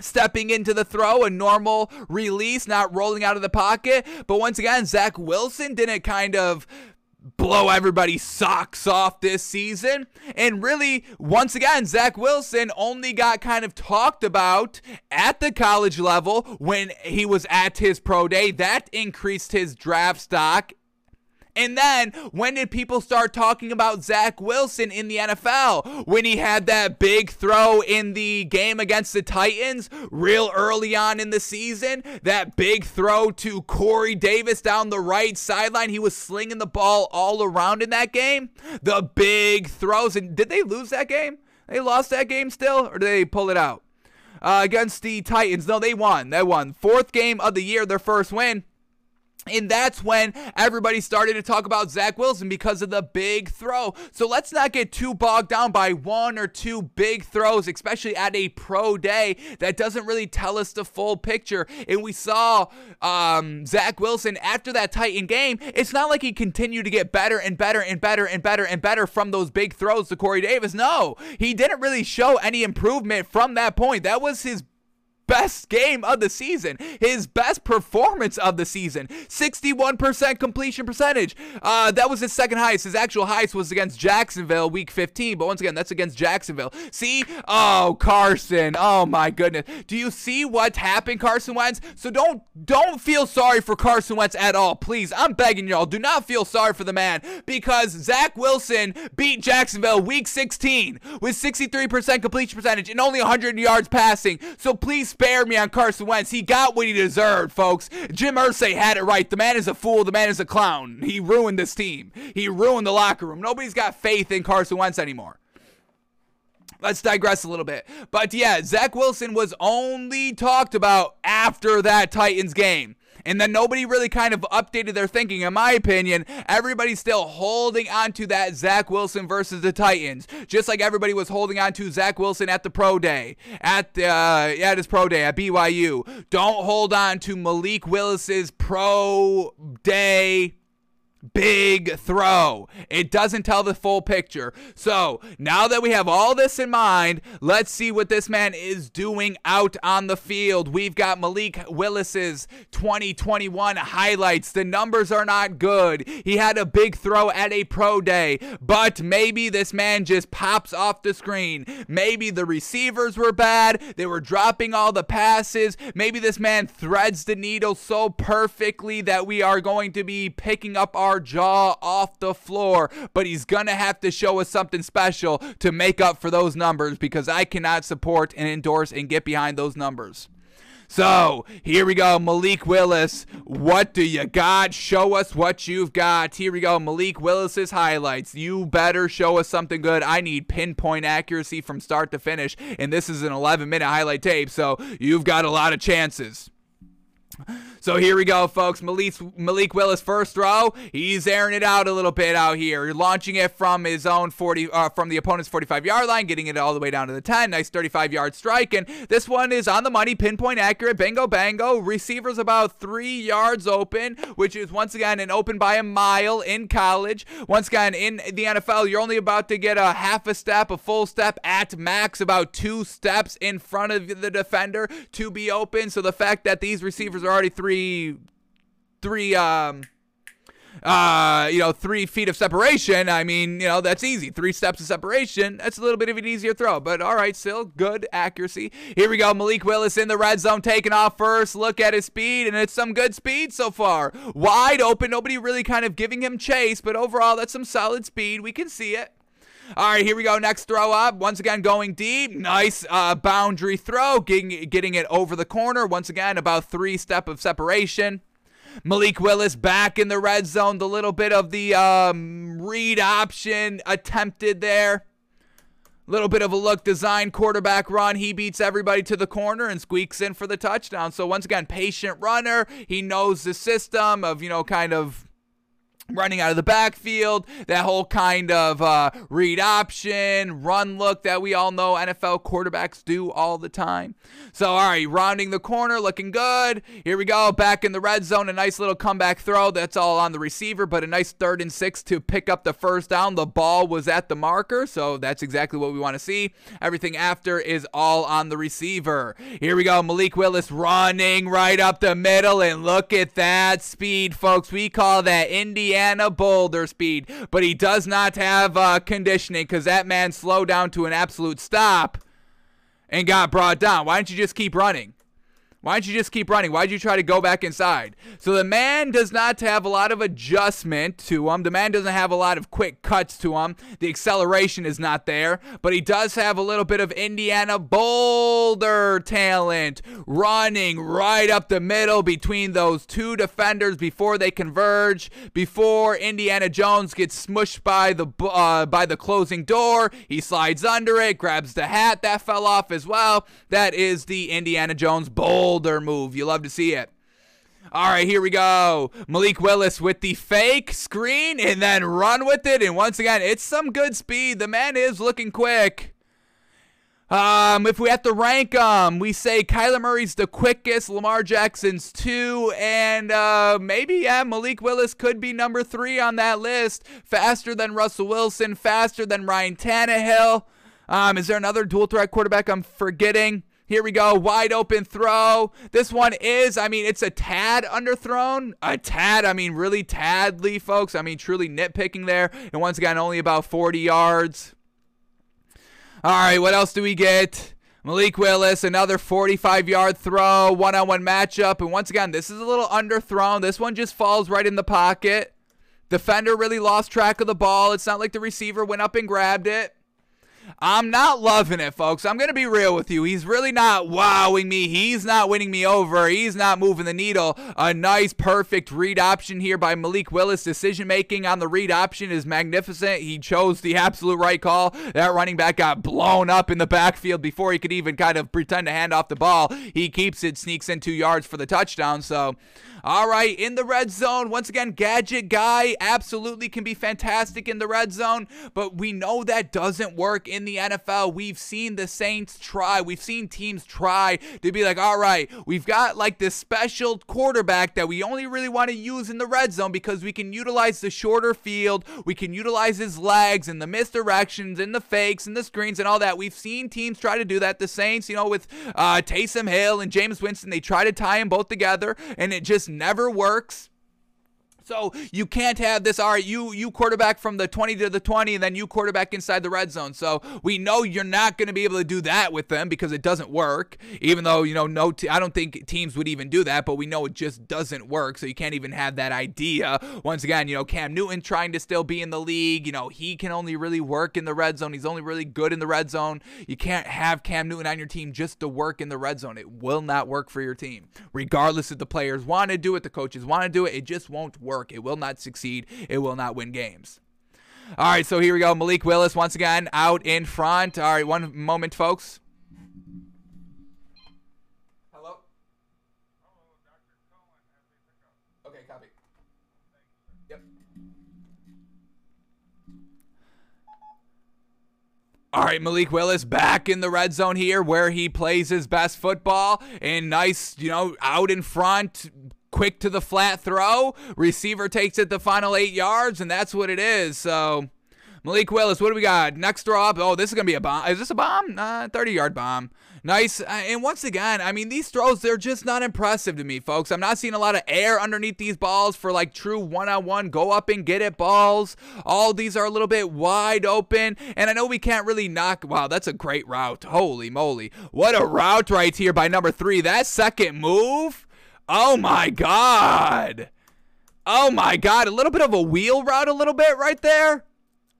stepping into the throw, a normal release, not rolling out of the pocket. But once again, Zach Wilson didn't kind of blow everybody's socks off this season. And really, once again, Zach Wilson only got kind of talked about at the college level when he was at his pro day. That increased his draft stock and then when did people start talking about Zach Wilson in the NFL? When he had that big throw in the game against the Titans real early on in the season, that big throw to Corey Davis down the right sideline. He was slinging the ball all around in that game. The big throws. And did they lose that game? They lost that game still, or did they pull it out? Uh, against the Titans. No, they won. They won. Fourth game of the year, their first win. And that's when everybody started to talk about Zach Wilson because of the big throw. So let's not get too bogged down by one or two big throws, especially at a pro day. That doesn't really tell us the full picture. And we saw um, Zach Wilson after that Titan game. It's not like he continued to get better and better and better and better and better from those big throws to Corey Davis. No, he didn't really show any improvement from that point. That was his best game of the season, his best performance of the season. 61% completion percentage. Uh, that was his second highest. His actual highest was against Jacksonville week 15, but once again, that's against Jacksonville. See? Oh, Carson. Oh my goodness. Do you see what happened, Carson Wentz? So don't don't feel sorry for Carson Wentz at all. Please, I'm begging y'all, do not feel sorry for the man because Zach Wilson beat Jacksonville week 16 with 63% completion percentage and only 100 yards passing. So please spare me on Carson Wentz. He got what he deserved, folks. Jim Irsay had it right. The man is a fool. The man is a clown. He ruined this team. He ruined the locker room. Nobody's got faith in Carson Wentz anymore. Let's digress a little bit. But yeah, Zach Wilson was only talked about after that Titans game and then nobody really kind of updated their thinking. In my opinion, everybody's still holding on to that Zach Wilson versus the Titans, just like everybody was holding on to Zach Wilson at the pro day, at the uh, at his pro day at BYU. Don't hold on to Malik Willis's pro day big throw. It doesn't tell the full picture. So now that we have all this in mind, let's see what this man is doing out on the field. We've got Malik Willis's 2021 highlights. The numbers are not good. He had a big throw at a pro day, but maybe this man just pops off the screen. Maybe the receivers were bad. They were dropping all the passes. Maybe this man threads the needle so perfectly that we are going to be picking up our our jaw off the floor, but he's gonna have to show us something special to make up for those numbers because I cannot support and endorse and get behind those numbers. So here we go, Malik Willis. What do you got? Show us what you've got. Here we go, Malik Willis's highlights. You better show us something good. I need pinpoint accuracy from start to finish, and this is an 11 minute highlight tape, so you've got a lot of chances. *laughs* So here we go, folks. Malik, Malik Willis first throw. He's airing it out a little bit out here, launching it from his own 40, uh, from the opponent's 45 yard line, getting it all the way down to the 10. Nice 35 yard strike, and this one is on the money, pinpoint accurate, bingo bango. Receivers about three yards open, which is once again an open by a mile in college. Once again in the NFL, you're only about to get a half a step, a full step at max, about two steps in front of the defender to be open. So the fact that these receivers are already three, three, um, uh, you know, three feet of separation. I mean, you know, that's easy. Three steps of separation. That's a little bit of an easier throw. But all right, still good accuracy. Here we go. Malik Willis in the red zone, taking off first. Look at his speed, and it's some good speed so far. Wide open. Nobody really kind of giving him chase, but overall, that's some solid speed. We can see it. All right, here we go. Next throw up. Once again, going deep. Nice uh, boundary throw, getting, getting it over the corner. Once again, about three step of separation. Malik Willis back in the red zone. The little bit of the um, read option attempted there. Little bit of a look design quarterback run. He beats everybody to the corner and squeaks in for the touchdown. So once again, patient runner. He knows the system of, you know, kind of running out of the backfield, that whole kind of uh, read option, run look that we all know NFL quarterbacks do all the time. So, all right, rounding the corner, looking good. Here we go, back in the red zone, a nice little comeback throw. That's all on the receiver, but a nice third and six to pick up the first down. The ball was at the marker, so that's exactly what we want to see. Everything after is all on the receiver. Here we go, Malik Willis running right up the middle, and look at that speed, folks. We call that Indiana Indiana boulder speed, but he does not have uh, conditioning because that man slowed down to an absolute stop and got brought down. Why don't you just keep running? Why don't you just keep running? Why'd you try to go back inside? So the man does not have a lot of adjustment to him. The man doesn't have a lot of quick cuts to him. The acceleration is not there, but he does have a little bit of Indiana boulder talent running right up the middle between those two defenders before they converge, before Indiana Jones gets smushed by the uh, by the closing door. He slides under it, grabs the hat that fell off as well. That is the Indiana Jones boulder shoulder move. You love to see it. All right, here we go. Malik Willis with the fake screen and then run with it. And once again, it's some good speed. The man is looking quick. Um, if we have to rank them, we say Kyler Murray's the quickest, Lamar Jackson's two, and uh, maybe yeah, Malik Willis could be number three on that list. Faster than Russell Wilson, faster than Ryan Tannehill. Um, is there another dual threat quarterback I'm forgetting? Here we go. Wide open throw. This one is, I mean, it's a tad underthrown. A tad, I mean, really tadly, folks. I mean, truly nitpicking there. And once again, only about 40 yards. All right, what else do we get? Malik Willis, another 45 yard throw, one on one matchup. And once again, this is a little underthrown. This one just falls right in the pocket. Defender really lost track of the ball. It's not like the receiver went up and grabbed it. I'm not loving it, folks. I'm going to be real with you. He's really not wowing me. He's not winning me over. He's not moving the needle. A nice, perfect read option here by Malik Willis. Decision making on the read option is magnificent. He chose the absolute right call. That running back got blown up in the backfield before he could even kind of pretend to hand off the ball. He keeps it, sneaks in two yards for the touchdown. So, all right, in the red zone, once again, Gadget Guy absolutely can be fantastic in the red zone, but we know that doesn't work in the NFL. We've seen the Saints try, we've seen teams try to be like, all right, we've got like this special quarterback that we only really want to use in the red zone because we can utilize the shorter field, we can utilize his legs and the misdirections and the fakes and the screens and all that. We've seen teams try to do that. The Saints, you know, with uh, Taysom Hill and Jameis Winston, they try to tie them both together, and it just never works. So you can't have this. All right, you you quarterback from the 20 to the 20, and then you quarterback inside the red zone. So we know you're not going to be able to do that with them because it doesn't work. Even though you know no, te- I don't think teams would even do that, but we know it just doesn't work. So you can't even have that idea. Once again, you know Cam Newton trying to still be in the league. You know he can only really work in the red zone. He's only really good in the red zone. You can't have Cam Newton on your team just to work in the red zone. It will not work for your team, regardless if the players want to do it, the coaches want to do it. It just won't work work. It will not succeed. It will not win games. All right, so here we go. Malik Willis once again out in front. All right, one moment, folks. Hello. Hello, Dr. Okay, copy. Yep. All right, Malik Willis back in the red zone here where he plays his best football and nice, you know, out in front, quick to the flat throw. Receiver takes it the final eight yards, and that's what it is. So, Malik Willis, what do we got? Next throw up. Oh, this is going to be a bomb. Is this a bomb? Uh, 30 yard bomb. Nice. Uh, and once again, I mean, these throws, they're just not impressive to me, folks. I'm not seeing a lot of air underneath these balls for like true one on one, go up and get it balls. All these are a little bit wide open. And I know we can't really knock. Wow, that's a great route. Holy moly. What a route right here by number three. That second move. Oh my God. Oh my God. A little bit of a wheel route, a little bit right there.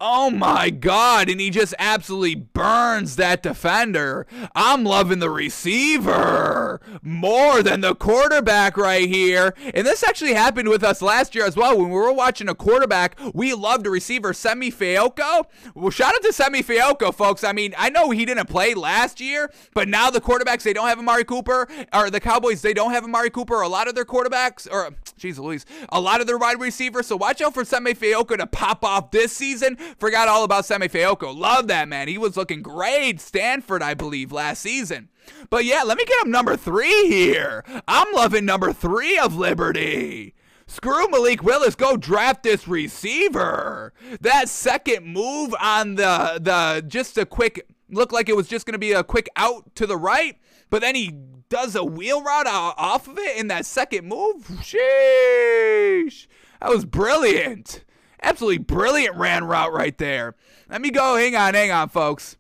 Oh my God. And he just absolutely burns that defender. I'm loving the receiver more than the quarterback right here. And this actually happened with us last year as well. When we were watching a quarterback, we loved a receiver, Simi Fehoko. Well, shout out to Simi Fehoko, folks. I mean, I know he didn't play last year, but now the quarterbacks, they don't have Amari Cooper, or the Cowboys, they don't have Amari Cooper. A lot of their quarterbacks, or, *tsk* jeez Louise, a lot of their wide receivers. So watch out for Simi Fehoko to pop off this season Forgot all about Simi Fehoko. Love that man. He was looking great. Stanford, I believe, last season. But yeah, let me get him number three here. I'm loving number three of Liberty. Screw Malik Willis. Go draft this receiver. That second move on the the just a quick looked like it was just going to be a quick out to the right, but then he does a wheel route off of it in that second move. Sheesh. That was brilliant. Absolutely brilliant ran route right there. Let me go. Hang on, hang on, folks.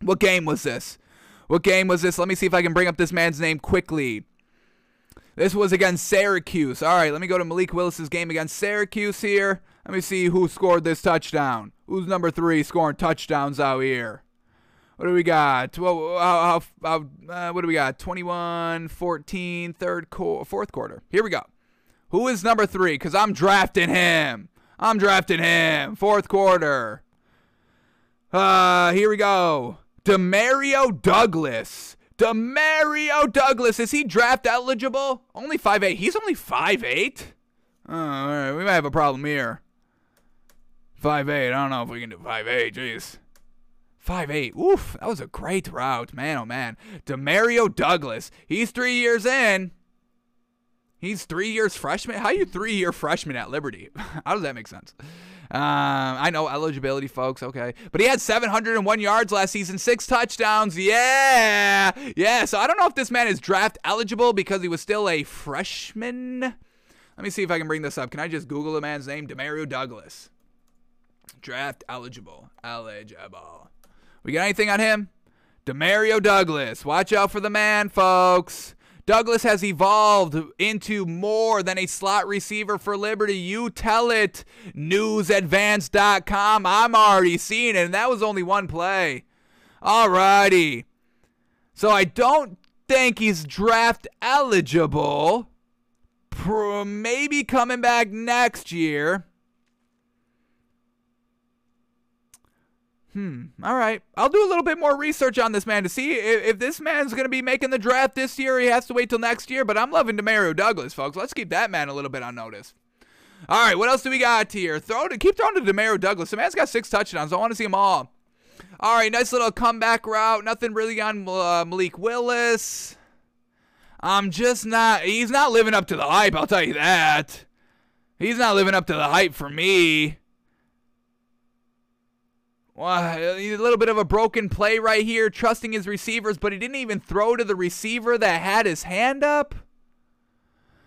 What game was this? What game was this? Let me see if I can bring up this man's name quickly. This was against Syracuse. All right, let me go to Malik Willis's game against Syracuse here. Let me see who scored this touchdown. Who's number three scoring touchdowns out here? What do we got? How, how, uh, what do we got? 21, 14, third, fourth quarter. Here we go. Who is number three? Because I'm drafting him. I'm drafting him. Fourth quarter. Uh, here we go. Demario Douglas. Demario Douglas. Is he draft eligible? Only five eight. He's only five eight. Oh, all right. We might have a problem here. Five eight. I don't know if we can do five eight. Jeez. Five eight. Oof. That was a great route. Man, oh man. Demario Douglas. He's three years in. He's three years freshman. How are you three year freshman at Liberty? *laughs* How does that make sense? Um, I know eligibility, folks. Okay, but he had 701 yards last season, six touchdowns. Yeah, yeah. So I don't know if this man is draft eligible because he was still a freshman. Let me see if I can bring this up. Can I just Google the man's name? Demario Douglas. Draft eligible. Eligible. We got anything on him? Demario Douglas. Watch out for the man, folks. Douglas has evolved into more than a slot receiver for Liberty. You tell it, newsadvance.com. I'm already seeing it, and that was only one play. Alrighty. So I don't think he's draft eligible. Maybe coming back next year. Hmm. All right. I'll do a little bit more research on this man to see if, if this man's going to be making the draft this year. He has to wait till next year. But I'm loving Demario Douglas, folks. Let's keep that man a little bit on notice. All right. What else do we got here? Throw to keep throwing to Demario Douglas. The man's got six touchdowns. I want to see them all. All right. Nice little comeback route. Nothing really on uh, Malik Willis. I'm just not. He's not living up to the hype. I'll tell you that. He's not living up to the hype for me. Well, a little bit of a broken play right here, trusting his receivers, but he didn't even throw to the receiver that had his hand up.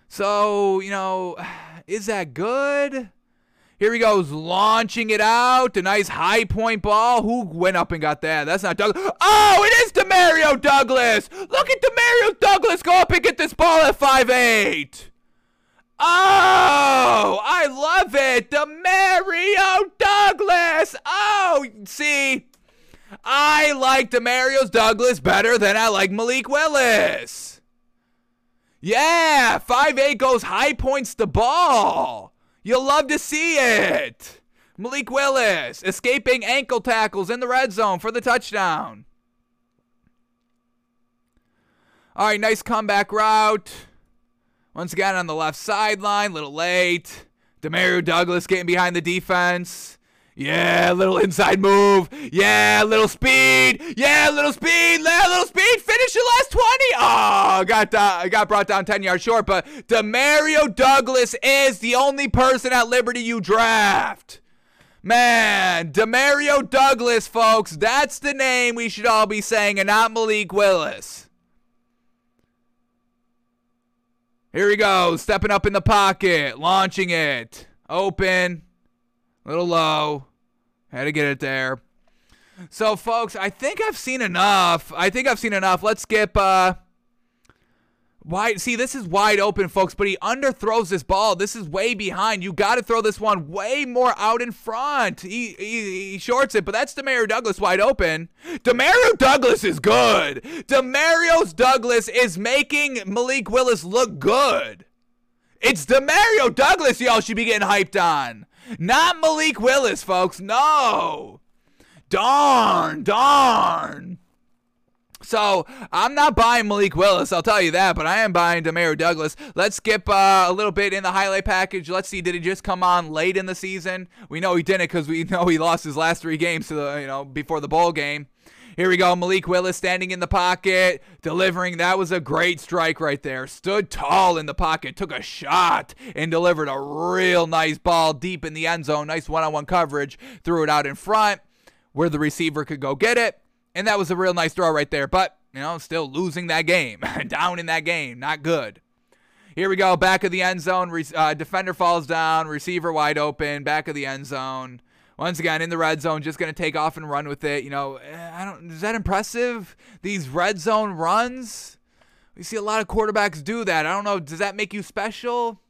So, you know, *sighs* is that good? Here he goes, launching it out. A nice high point ball. Who went up and got that? That's not Douglas. Oh, it is Demario Douglas. Look at Demario Douglas go up and get this ball at five eight. Oh, I love it. The Demario Douglas. Oh, see, I like the Demario Douglas better than I like Malik Willis. Yeah, 5'8 goes high points the ball. You'll love to see it. Malik Willis escaping ankle tackles in the red zone for the touchdown. All right, nice comeback route. Once again on the left sideline, little late. Demario Douglas getting behind the defense. Yeah, little inside move. Yeah, little speed. Yeah, little speed. Yeah, little speed. Finish the last 20. Oh, got uh, got brought down 10 yards short, but Demario Douglas is the only person at Liberty you draft. Man, Demario Douglas, folks. That's the name we should all be saying and not Malik Willis. Here we go. Stepping up in the pocket. Launching it. Open. A little low. Had to get it there. So, folks, I think I've seen enough. I think I've seen enough. Let's skip. Uh, wide. See, this is wide open, folks. But he underthrows this ball. This is way behind. You got to throw this one way more out in front. He, he, he shorts it, but that's Demario Douglas wide open. Demario Douglas is good. Demario's Douglas is making Malik Willis look good. It's Demario Douglas y'all should be getting hyped on. Not Malik Willis, folks. No. Darn, darn. So I'm not buying Malik Willis, I'll tell you that, but I am buying Demario Douglas. Let's skip uh, a little bit in the highlight package. Let's see, did he just come on late in the season? We know he didn't because we *laughs* know he lost his last three games to the you know before the bowl game. Here we go. Malik Willis standing in the pocket, delivering. That was a great strike right there. Stood tall in the pocket, took a shot, and delivered a real nice ball deep in the end zone. Nice one on one coverage. Threw it out in front where the receiver could go get it. And that was a real nice throw right there. But, you know, still losing that game. *laughs* Down in that game. Not good. Here we go. Back of the end zone. Uh, defender falls down. Receiver wide open. Back of the end zone once again in the red zone, just going to take off and run with it. You know, eh, I don't. Is that impressive? These red zone runs. We see a lot of quarterbacks do that. I don't know. Does that make you special?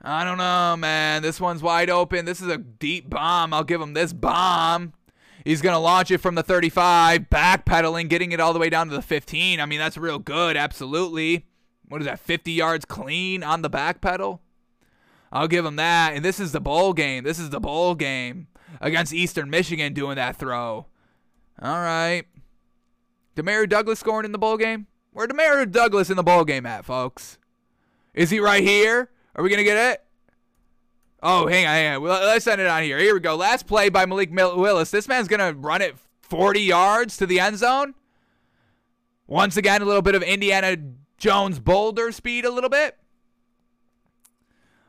I don't know, man. This one's wide open. This is a deep bomb. I'll give him this bomb. He's going to launch it from the 35, backpedaling, getting it all the way down to the 15. I mean, that's real good. Absolutely. What is that? 50 yards clean on the back pedal? I'll give him that. And this is the bowl game. This is the bowl game against Eastern Michigan doing that throw. All right. Demario Douglas scoring in the bowl game? Where Demario Douglas in the bowl game at, folks? Is he right here? Are we going to get it? Oh, hang on, hang on. Let's send it on here. Here we go. Last play by Malik Willis. This man's going to run it 40 yards to the end zone. Once again, a little bit of Indiana Jones Boulder speed, a little bit.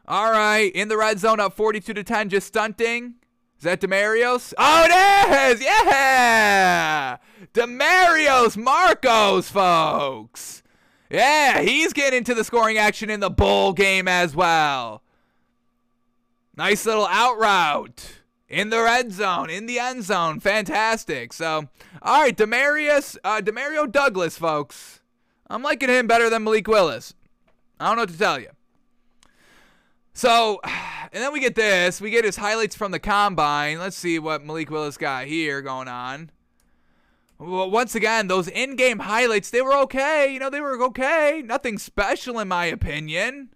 All right, in the red zone, up 42 to 10, just stunting. Is that Demario's? Oh, it is! Yeah! Demarios Marcos, folks. Yeah, he's getting into the scoring action in the bowl game as well. Nice little out route in the red zone, in the end zone. Fantastic. So, all right, Demarius, uh, Demario Douglas, folks. I'm liking him better than Malik Willis. I don't know what to tell you. So, *sighs* and then we get this. We get his highlights from the combine. Let's see what Malik Willis got here going on. Well, once again, those in-game highlights, they were okay. You know, they were okay. Nothing special in my opinion.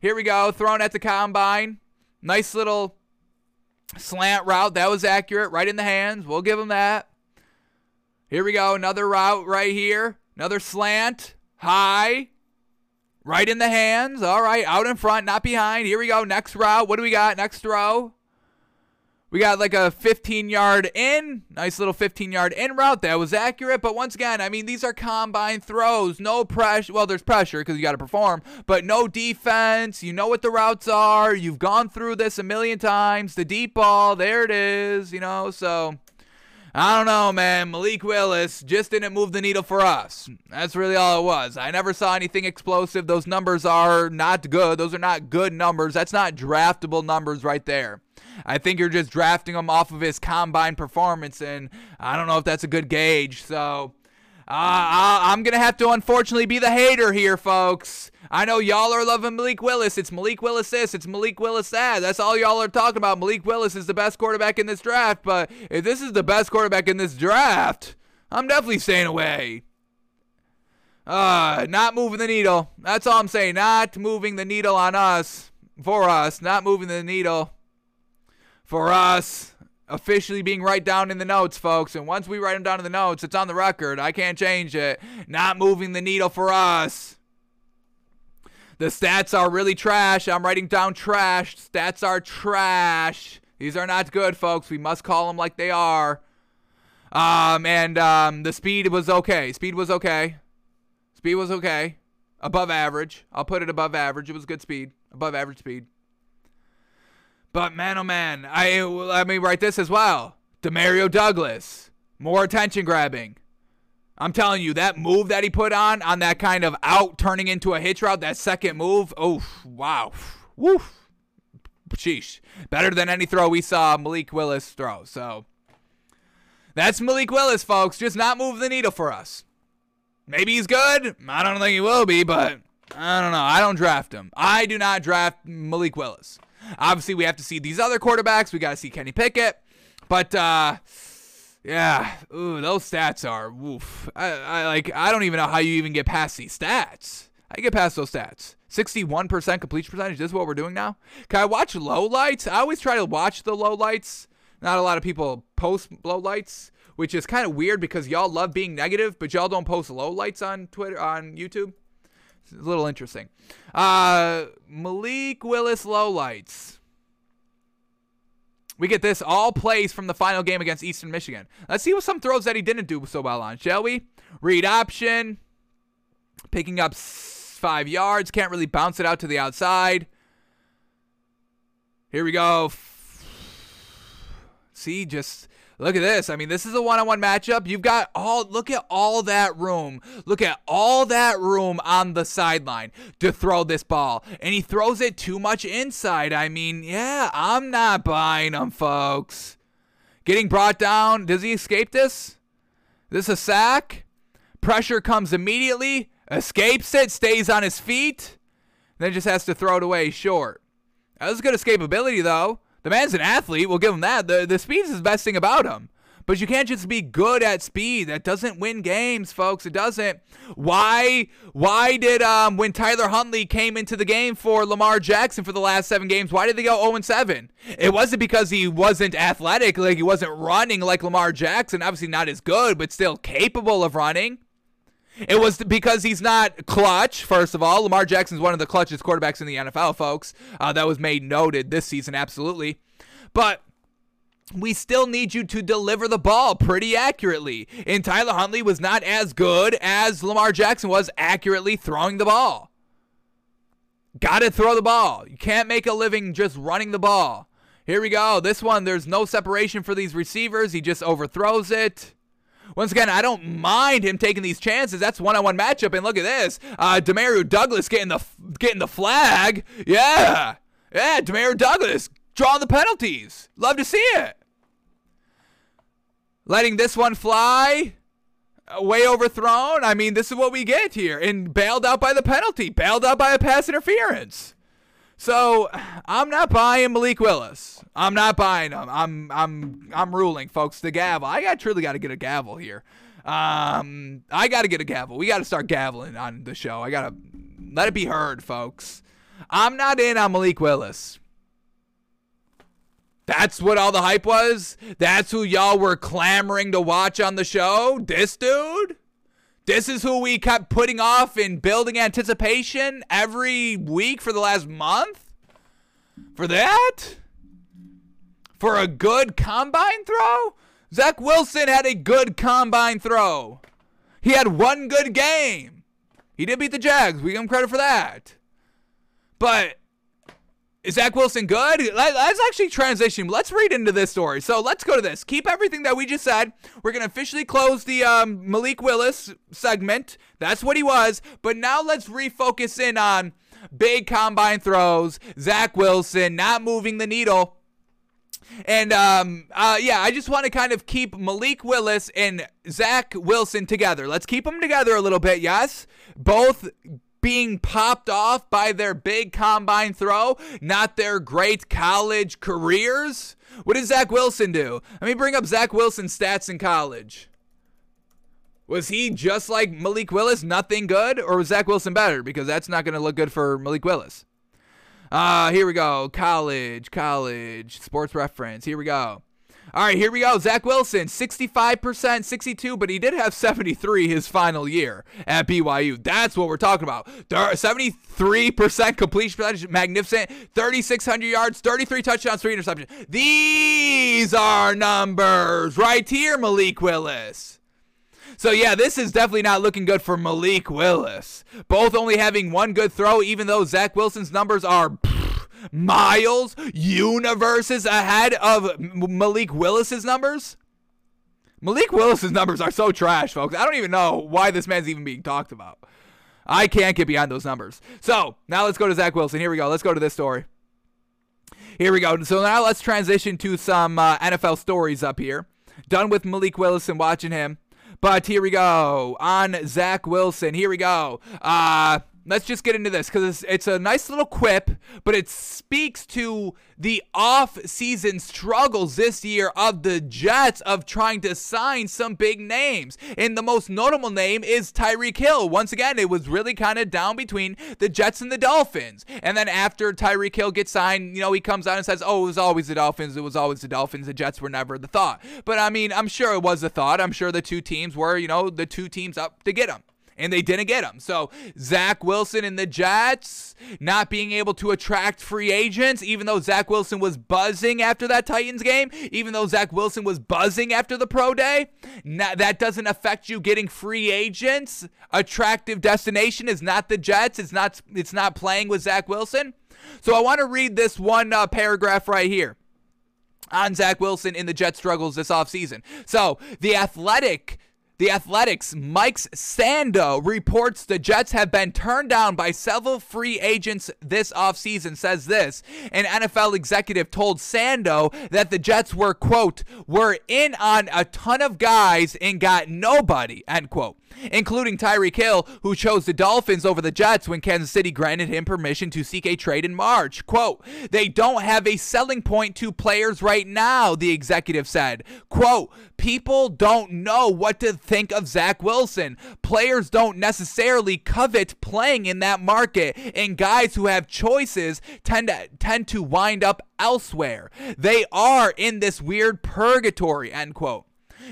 Here we go, thrown at the combine. Nice little slant route. That was accurate, right in the hands. We'll give him that. Here we go, another route right here. Another slant, high. Right in the hands. All right. Out in front, not behind. Here we go. Next route. What do we got? Next throw. We got like a 15 yard in. Nice little 15 yard in route. That was accurate. But once again, I mean, these are combine throws. No pressure. Well, there's pressure because you got to perform, but no defense. You know what the routes are. You've gone through this a million times. The deep ball. There it is. You know, so. I don't know, man. Malik Willis just didn't move the needle for us. That's really all it was. I never saw anything explosive. Those numbers are not good. Those are not good numbers. That's not draftable numbers right there. I think you're just drafting him off of his combine performance, and I don't know if that's a good gauge. So uh, I'm to have to unfortunately be the hater here, folks. I know y'all are loving Malik Willis. It's Malik Willis this. It's Malik Willis that. That's all y'all are talking about. Malik Willis is the best quarterback in this draft. But if this is the best quarterback in this draft, I'm definitely staying away. Uh, not moving the needle. That's all I'm saying. Not moving the needle on us. For us. Not moving the needle. For us. Officially being right down in the notes, folks. And once we write them down in the notes, it's on the record. I can't change it. Not moving the needle for us. The stats are really trash. I'm writing down trash. Stats are trash. These are not good, folks. We must call them like they are. Um, and um, the speed was okay. Speed was okay. Speed was okay. Above average. I'll put it above average. It was good speed. Above average speed. But man, oh man, I let me write this as well. Demario Douglas, more attention grabbing. I'm telling you, that move that he put on, on that kind of out turning into a hitch route, that second move, oh, wow. Woof. Sheesh. Better than any throw we saw Malik Willis throw. So that's Malik Willis, folks. Just not move the needle for us. Maybe he's good. I don't think he will be, but I don't know. I don't draft him. I do not draft Malik Willis. Obviously, we have to see these other quarterbacks. We got to see Kenny Pickett. But, uh, yeah, ooh, those stats are woof. I, I like. I don't even know how you even get past these stats. I get past those stats. 61% completion percentage. This is what we're doing now. Can I watch low lights? I always try to watch the low lights. Not a lot of people post low lights, which is kind of weird because y'all love being negative, but y'all don't post low lights on Twitter on YouTube. It's a little interesting. Uh, Malik Willis low lights. We get this all plays from the final game against Eastern Michigan. Let's see what some throws that he didn't do so well on, shall we? Read option, picking up five yards, can't really bounce it out to the outside. Here we go. See, just Look at this. I mean, this is a one-on-one matchup. You've got all look at all that room. Look at all that room on the sideline to throw this ball. And he throws it too much inside. I mean, yeah, I'm not buying him, folks. Getting brought down. Does he escape this? This a sack? Pressure comes immediately. Escapes it, stays on his feet. Then just has to throw it away short. That was good escapability though. The man's an athlete. We'll give him that. The the speed is the best thing about him. But you can't just be good at speed. That doesn't win games, folks. It doesn't. Why why did um when Tyler Huntley came into the game for Lamar Jackson for the last 7 games, why did they go 0 7? It wasn't because he wasn't athletic, like he wasn't running like Lamar Jackson, obviously not as good, but still capable of running. It was because he's not clutch, first of all. Lamar Jackson's one of the clutchest quarterbacks in the NFL, folks. Uh, that was made noted this season, absolutely. But we still need you to deliver the ball pretty accurately. And Tyler Huntley was not as good as Lamar Jackson was accurately throwing the ball. Got to throw the ball. You can't make a living just running the ball. Here we go. This one, there's no separation for these receivers. He just overthrows it. Once again, I don't mind him taking these chances. That's one-on-one matchup, and look at this. Uh, Demario Douglas getting the getting the flag. Yeah, yeah. Demario Douglas drawing the penalties. Love to see it. Letting this one fly. Way overthrown. I mean, this is what we get here. And bailed out by the penalty. Bailed out by a pass interference. So I'm not buying Malik Willis. I'm not buying him. I'm I'm I'm ruling, folks. The gavel. I got truly got to get a gavel here. Um, I got to get a gavel. We got to start gaveling on the show. I got to let it be heard, folks. I'm not in on Malik Willis. That's what all the hype was? That's who y'all were clamoring to watch on the show? This dude? This is who we kept putting off in building anticipation every week for the last month? For that? For a good combine throw? Zach Wilson had a good combine throw. He had one good game. He did beat the Jags. We give him credit for that. But is Zach Wilson good? Let's actually transition. Let's read into this story. So let's go to this. Keep everything that we just said. We're going to officially close the um, Malik Willis segment. That's what he was. But now let's refocus in on big combine throws, Zach Wilson not moving the needle. And um, uh, yeah, I just want to kind of keep Malik Willis and Zach Wilson together. Let's keep them together a little bit, yes? Both being popped off by their big combine throw, not their great college careers? What did Zach Wilson do? Let me bring up Zach Wilson's stats in college. Was he just like Malik Willis, nothing good? Or was Zach Wilson better? Because that's not going to look good for Malik Willis. Uh, here we go. College, college, sports reference. Here we go. All right, here we go. Zach Wilson, 65%, 62, but he did have 73 his final year at BYU. That's what we're talking about. 73% completion percentage, magnificent. 3,600 yards, 33 touchdowns, three interceptions. These are numbers right here, Malik Willis. So yeah, this is definitely not looking good for Malik Willis. Both only having one good throw, even though Zach Wilson's numbers are miles, universes ahead of Malik Willis's numbers. Malik Willis's numbers are so trash, folks. I don't even know why this man's even being talked about. I can't get behind those numbers. So now let's go to Zach Wilson. Here we go. Let's go to this story. Here we go. So now let's transition to some uh, NFL stories up here. Done with Malik Willis and watching him. But here we go on Zach Wilson. Here we go. Uh, let's just get into this because it's, it's, a nice little quip, but it speaks to the off-season struggles this year of the Jets of trying to sign some big names. And the most notable name is Tyreek Hill. Once again, it was really kind of down between the Jets and the Dolphins. And then after Tyreek Hill gets signed, you know, he comes out and says, "Oh, it was always the Dolphins. It was always the Dolphins. The Jets were never the thought." But I mean, I'm sure it was a thought. I'm sure the two teams were, you know, the two teams up to get him and they didn't get him. So Zach Wilson and the Jets not being able to attract free agents, even though Zach Wilson was buzzing after that Titans game, even though Zach Wilson was buzzing after the pro day, that doesn't affect you getting free agents. Attractive destination is not the Jets. It's not. It's not playing with Zach Wilson. So I want to read this one uh, paragraph right here on Zach Wilson in the Jet struggles this offseason. So the Athletic the Athletics' Mike Sando reports the Jets have been turned down by several free agents this offseason. Says this An NFL executive told Sando that the Jets were, quote, were in on a ton of guys and got nobody, end quote including Tyreek Hill, who chose the Dolphins over the Jets when Kansas City granted him permission to seek a trade in March. Quote, they don't have a selling point to players right now, the executive said. Quote, people don't know what to think of Zach Wilson. Players don't necessarily covet playing in that market, and guys who have choices tend to, tend to wind up elsewhere. They are in this weird purgatory, end quote.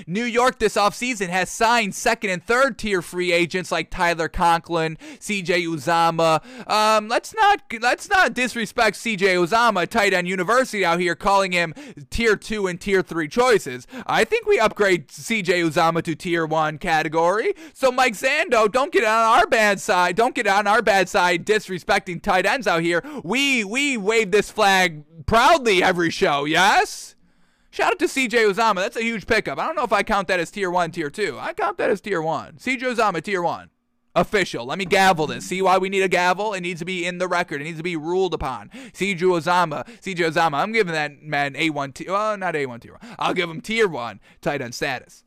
New York this offseason has signed second and third tier free agents like Tyler Conklin, CJ Uzomah. Um, let's not let's not disrespect CJ Uzomah, tight end university out here calling him tier two and tier three choices. I think we upgrade CJ Uzomah to tier one category. So Mike Sando, don't get on our bad side. Don't get on our bad side disrespecting tight ends out here. We we wave this flag proudly every show. Yes. Shout out to CJ Uzomah. That's a huge pickup. I don't know if I count that as tier one, tier two. I count that as tier one. CJ Uzomah, tier one. Official. Let me gavel this. See why we need a gavel? It needs to be in the record. It needs to be ruled upon. CJ Uzomah. CJ Uzomah. I'm giving that man A1 tier. Well, not A1 tier one. I'll give him tier one tight end status.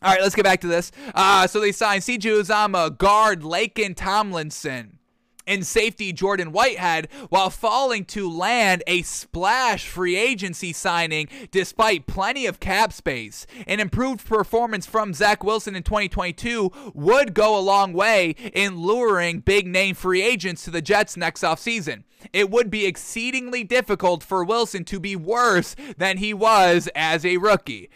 All right, let's get back to this. Uh, so they signed CJ Uzomah, guard Laken Tomlinson and safety Jordan Whitehead while falling to land a splash free agency signing despite plenty of cap space. An improved performance from Zach Wilson in 2022 would go a long way in luring big name free agents to the Jets next offseason. It would be exceedingly difficult for Wilson to be worse than he was as a rookie.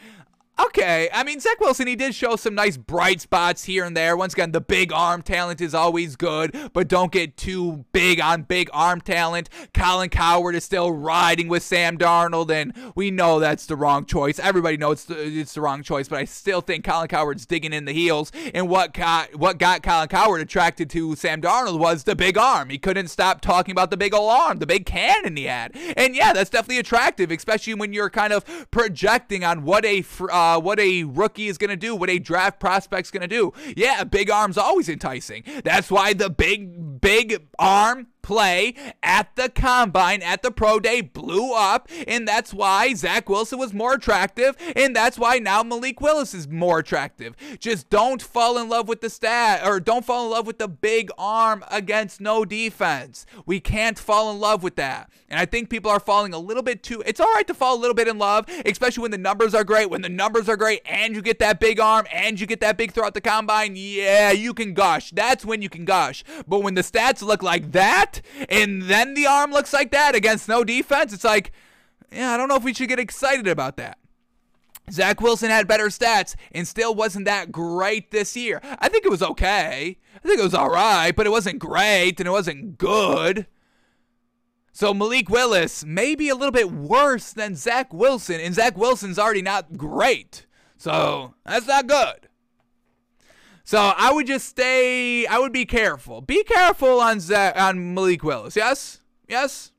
Okay, I mean Zach Wilson, he did show some nice bright spots here and there. Once again, the big arm talent is always good, but don't get too big on big arm talent. Colin Cowherd is still riding with Sam Darnold, and we know that's the wrong choice. Everybody knows it's the, it's the wrong choice, but I still think Colin Cowherd's digging in the heels. And what got what got Colin Cowherd attracted to Sam Darnold was the big arm. He couldn't stop talking about the big old arm, the big cannon he had, and yeah, that's definitely attractive, especially when you're kind of projecting on what a uh, uh, what a rookie is going to do, what a draft prospect's going to do. Yeah, big arm's always enticing. That's why the big, big arm play at the combine, at the pro day, blew up. And that's why Zach Wilson was more attractive. And that's why now Malik Willis is more attractive. Just don't fall in love with the stat or don't fall in love with the big arm against no defense. We can't fall in love with that. And I think people are falling a little bit too. It's all right to fall a little bit in love, especially when the numbers are great. When the numbers are great and you get that big arm and you get that big throw at the combine, yeah, you can gush. That's when you can gush. But when the stats look like that, and then the arm looks like that against no defense, it's like, yeah, I don't know if we should get excited about that. Zach Wilson had better stats and still wasn't that great this year. I think it was okay. I think it was all right, but it wasn't great and it wasn't good. So Malik Willis may be a little bit worse than Zach Wilson, and Zach Wilson's already not great. So that's not good. So I would just stay. I would be careful. Be careful on Zach, on Malik Willis. Yes, yes.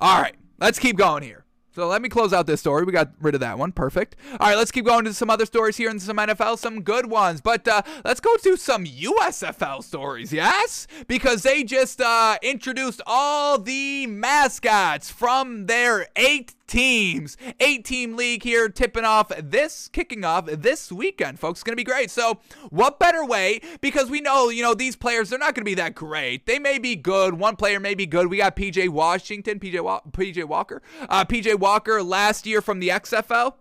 All right, let's keep going here. So let me close out this story. We got rid of that one. Perfect. All right, let's keep going to some other stories here in some NFL, some good ones. But uh, let's go to some USFL stories, yes? Because they just uh, introduced all the mascots from their eight teams. Eight team league here, tipping off this, kicking off this weekend, folks. It's going to be great. So, what better way? Because we know, you know, these players, they're not going to be that great. They may be good. One player may be good. We got PJ Washington, PJ, Wa- PJ Walker. Uh, PJ Walker last year from the XFL.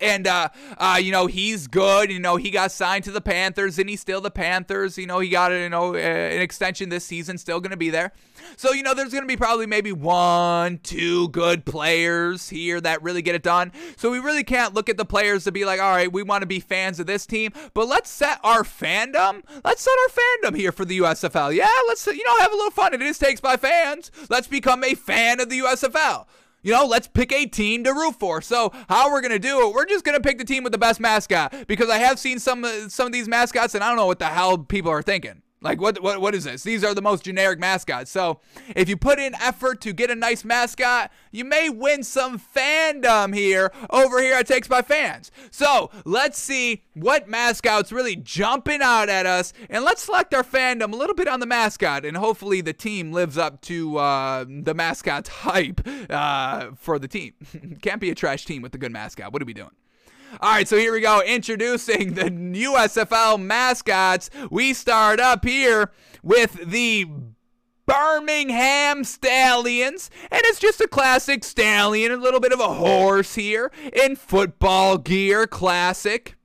And uh, uh, you know he's good. You know he got signed to the Panthers, and he's still the Panthers. You know he got you know an extension this season, still going to be there. So you know there's going to be probably maybe one, two good players here that really get it done. So we really can't look at the players to be like, all right, we want to be fans of this team, but let's set our fandom. Let's set our fandom here for the USFL. Yeah, let's you know have a little fun. It is takes by fans. Let's become a fan of the USFL. You know, let's pick a team to root for. So how we're gonna do it? We're just gonna pick the team with the best mascot because I have seen some uh, some of these mascots and I don't know what the hell people are thinking. Like what what what is this? These are the most generic mascots. So if you put in effort to get a nice mascot, you may win some fandom here over here at Takes by Fans. So let's see what mascots really jumping out at us, and let's select our fandom a little bit on the mascot, and hopefully the team lives up to uh, the mascot's *laughs* hype uh, for the team. *laughs* Can't be a trash team with a good mascot. What are we doing? All right, so here we go. Introducing the USFL mascots. We start up here with the Birmingham Stallions, and it's just a classic stallion, a little bit of a horse here in football gear, classic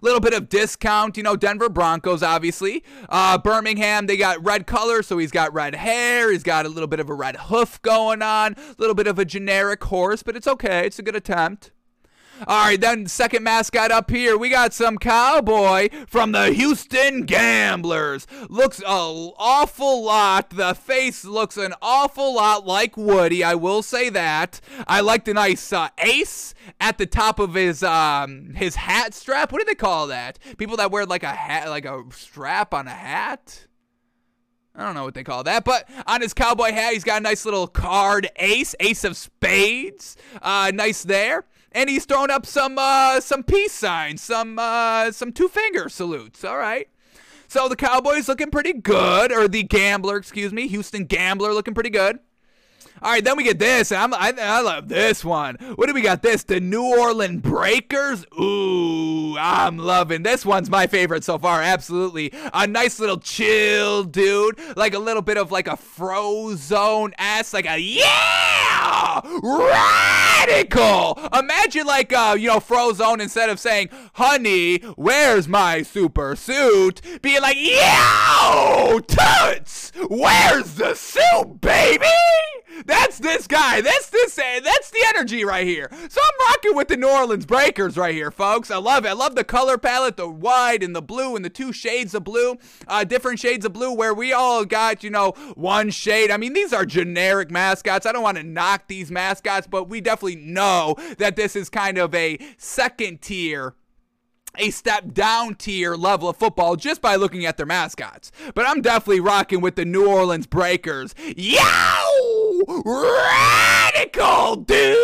little bit of discount. You know, Denver Broncos, obviously. Uh, Birmingham, they got red color, so he's got red hair. He's got a little bit of a red hoof going on, a little bit of a generic horse, but it's okay. It's a good attempt. All right, then second mascot up here, we got some cowboy from the Houston Gamblers. Looks an awful lot. The face looks an awful lot like Woody. I will say that. I like the nice uh, ace at the top of his um his hat strap. What do they call that? People that wear like a hat, like a strap on a hat. I don't know what they call that, but on his cowboy hat, he's got a nice little card ace, ace of spades. Uh, nice there and he's throwing up some uh, some peace signs, some uh, some two finger salutes. All right. So the Cowboys looking pretty good, or the Gambler, excuse me, Houston Gambler looking pretty good. All right, then we get this. and I'm, I, I love this one. What do we got? This the New Orleans Breakers. Ooh, I'm loving this one's my favorite so far. Absolutely, a nice little chill dude, like a little bit of like a Frozone ass, like a yeah, radical. Imagine like uh, you know Frozone instead of saying, "Honey, where's my super suit?" being like, "Yo, toots, where's the suit, baby?" That's this guy. That's this. That's the energy right here. So I'm rocking with the New Orleans Breakers right here, folks. I love it. I love the color palette, the white and the blue, and the two shades of blue, uh, different shades of blue. Where we all got, you know, one shade. I mean, these are generic mascots. I don't want to knock these mascots, but we definitely know that this is kind of a second tier a step down tier level of football just by looking at their mascots. But I'm definitely rocking with the New Orleans Breakers. Yo! Radical, dude!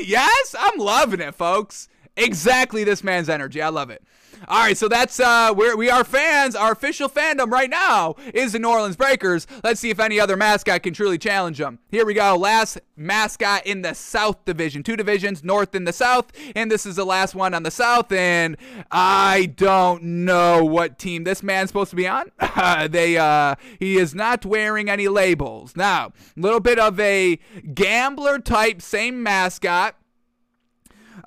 Yes, I'm loving it, folks. Exactly this man's energy. I love it. All right, so that's uh, we're, we are fans. Our official fandom right now is the New Orleans Breakers. Let's see if any other mascot can truly challenge them. Here we go. Last mascot in the South Division. Two divisions, North and the South, and this is the last one on the South. And I don't know what team this man's supposed to be on. *laughs* they uh, he is not wearing any labels. Now, a little bit of a gambler type, same mascot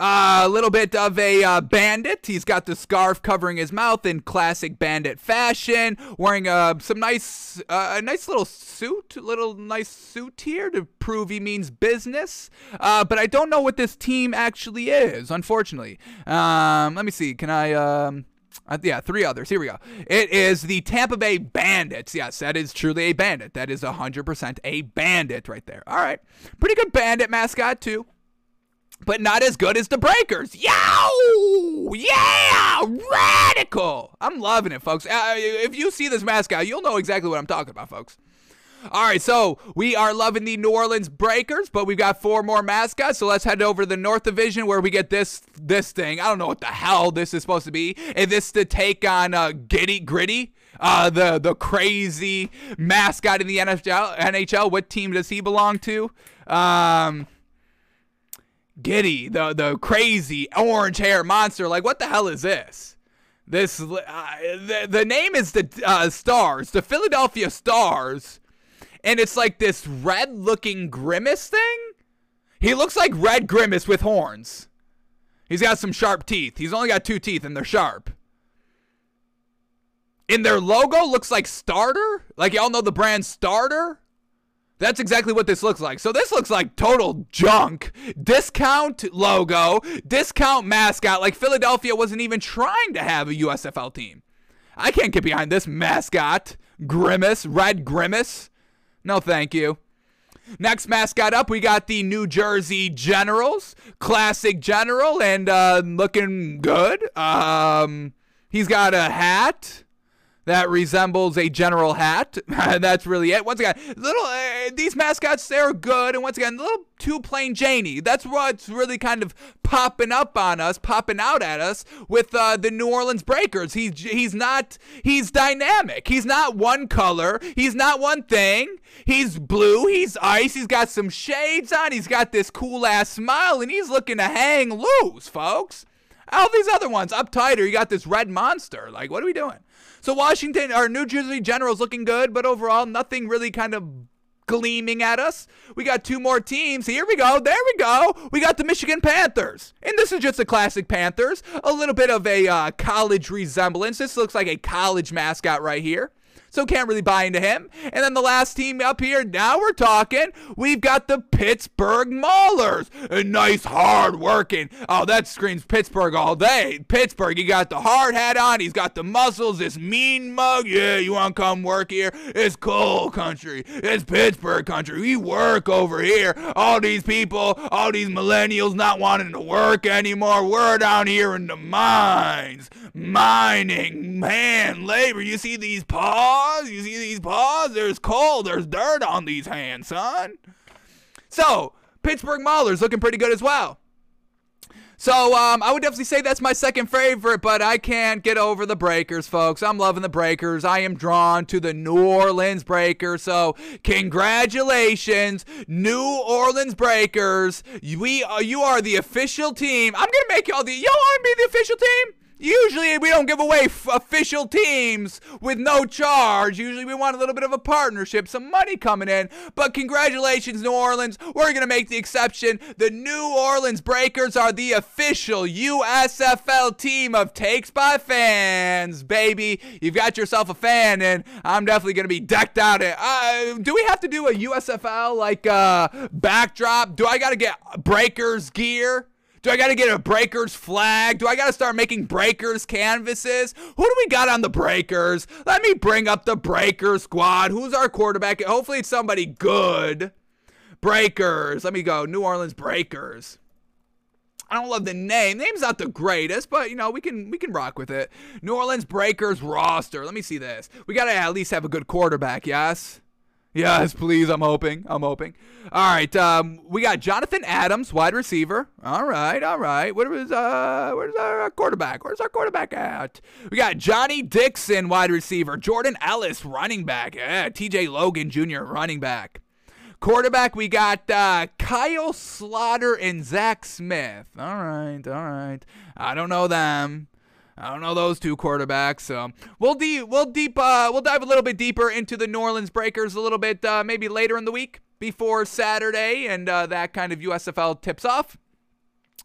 a little bit of a uh, bandit. He's got the scarf covering his mouth in classic bandit fashion, wearing uh, some nice, uh, a nice little suit, little nice suit here to prove he means business. Uh, but I don't know what this team actually is, unfortunately. Um, let me see. Can I? Um, uh, yeah, three others. Here we go. It is the Tampa Bay Bandits. Yes, that is truly a bandit. That is 100% a bandit right there. All right. Pretty good bandit mascot, too but not as good as the Breakers. Yo! Yeah! Radical! I'm loving it, folks. Uh, if you see this mascot, you'll know exactly what I'm talking about, folks. All right, so we are loving the New Orleans Breakers, but we've got four more mascots. So let's head over to the North Division where we get this this thing. I don't know what the hell this is supposed to be. Is this to take on uh, Giddy Gritty? Uh, the the crazy mascot in the NHL. NHL. What team does he belong to? Um, Giddy, the the crazy orange hair monster. Like, what the hell is this? This uh, the the name is the uh, Stars, the Philadelphia Stars, and it's like this red looking grimace thing. He looks like Red Grimace with horns. He's got some sharp teeth. He's only got two teeth, and they're sharp. And their logo looks like Starter. Like y'all know the brand Starter. That's exactly what this looks like. So this looks like total junk. Discount logo, discount mascot. Like Philadelphia wasn't even trying to have a USFL team. I can't get behind this mascot. Grimace, Red Grimace. No, thank you. Next mascot up, we got the New Jersey Generals. Classic General and uh, looking good. Um, he's got a hat that resembles a general hat. *laughs* That's really it. Once again, little uh, these mascots they're good, and once again, a little too plain Janie. That's what's really kind of popping up on us, popping out at us with uh, the New Orleans Breakers. He's he's not he's dynamic. He's not one color. He's not one thing. He's blue. He's ice. He's got some shades on. He's got this cool ass smile, and he's looking to hang loose, folks. All these other ones up tighter. You got this red monster. Like, what are we doing? So Washington, our New Jersey Generals looking good, but overall nothing really kind of gleaming at us. We got two more teams. Here we go. There we go. We got the Michigan Panthers. And this is just a classic Panthers. A little bit of a uh, college resemblance. This looks like a college mascot right here so can't really buy into him. And then the last team up here, now we're talking. We've got the Pittsburgh Maulers. A nice, hard working. Oh, that screams Pittsburgh all day. Pittsburgh, he got the hard hat on. He's got the muscles. This mean mug. Yeah, you want to come work here? It's coal country. It's Pittsburgh country. We work over here. All these people, all these millennials not wanting to work anymore. We're down here in the mines. Mining, man, labor. You see these paws? Paws? You see these paws? There's coal. There's dirt on these hands, son. So, Pittsburgh Maulers looking pretty good as well. So um, I would definitely say that's my second favorite, but I can't get over the Breakers, folks. I'm loving the Breakers. I am drawn to the New Orleans Breakers. So congratulations, New Orleans Breakers. We uh, you are the official team. I'm gonna make y'all the. Y'all want to be the official team? Usually we don't give away f- official teams with no charge. Usually we want a little bit of a partnership, some money coming in. But congratulations, New Orleans. We're going to make the exception. The New Orleans Breakers are the official USFL team of Takes by Fans, baby. You've got yourself a fan, and I'm definitely going to be decked out. In, uh, do we have to do a USFL like uh, backdrop? Do I got to get Breakers gear? Do I got to get a Breakers flag? Do I got to start making Breakers canvases? Who do we got on the Breakers? Let me bring up the Breakers squad. Who's our quarterback? Hopefully it's somebody good. Breakers. Let me go. New Orleans Breakers. I don't love the name. name's not the greatest, but you know we can we can rock with it. New Orleans Breakers roster. Let me see this. We gotta at least have a good quarterback. Yes. Yes, please. I'm hoping. I'm hoping. All right. Um, we got Jonathan Adams, wide receiver. All right. All right. Where is uh, where's our quarterback? Where's our quarterback at? We got Johnny Dixon, wide receiver. Jordan Ellis, running back. Yeah. T.J. Logan Jr., running back. Quarterback, we got uh, Kyle Sloter and Zach Smith. All right. All right. I don't know them. I don't know those two quarterbacks. So we'll de- we'll deep uh, we'll dive a little bit deeper into the New Orleans Breakers a little bit uh, maybe later in the week before Saturday and uh, that kind of USFL tips off.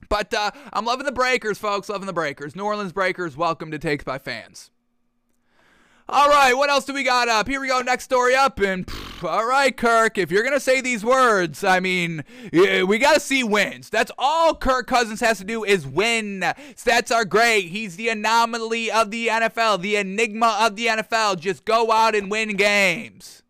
But uh, I'm loving the Breakers, folks. Loving the Breakers. New Orleans Breakers, welcome to Takes by Fans. All right, what else do we got up? Here we go, next story up. And all right, Kirk, if you're going to say these words, I mean, we got to see wins. That's all Kirk Cousins has to do is win. Stats are great. He's the anomaly of the NFL, the enigma of the NFL. Just go out and win games.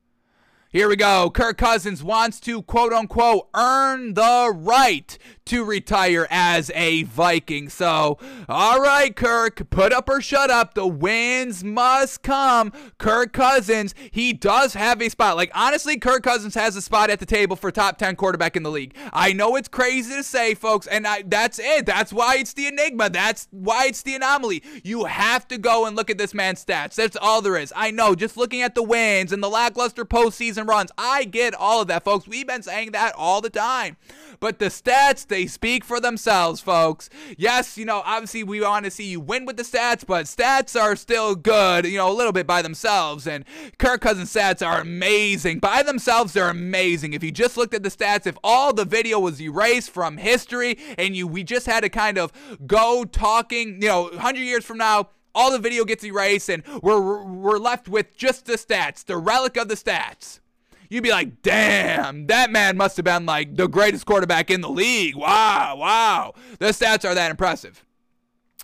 Here we go. Kirk Cousins wants to quote unquote earn the right to retire as a Viking. So, all right, Kirk, put up or shut up. The wins must come. Kirk Cousins, he does have a spot. Like, honestly, Kirk Cousins has a spot at the table for top 10 quarterback in the league. I know it's crazy to say, folks, and I, that's it. That's why it's the enigma. That's why it's the anomaly. You have to go and look at this man's stats. That's all there is. I know, just looking at the wins and the lackluster postseason runs, I get all of that, folks. We've been saying that all the time. But the stats, they speak for themselves, folks. Yes, you know, obviously we want to see you win with the stats, but stats are still good, you know, a little bit by themselves. And Kirk Cousins' stats are amazing. By themselves, they're amazing. If you just looked at the stats, if all the video was erased from history and you we just had to kind of go talking, you know, 100 years from now, all the video gets erased and we're we're left with just the stats, the relic of the stats you'd be like, damn, that man must have been like the greatest quarterback in the league. Wow, wow. The stats are that impressive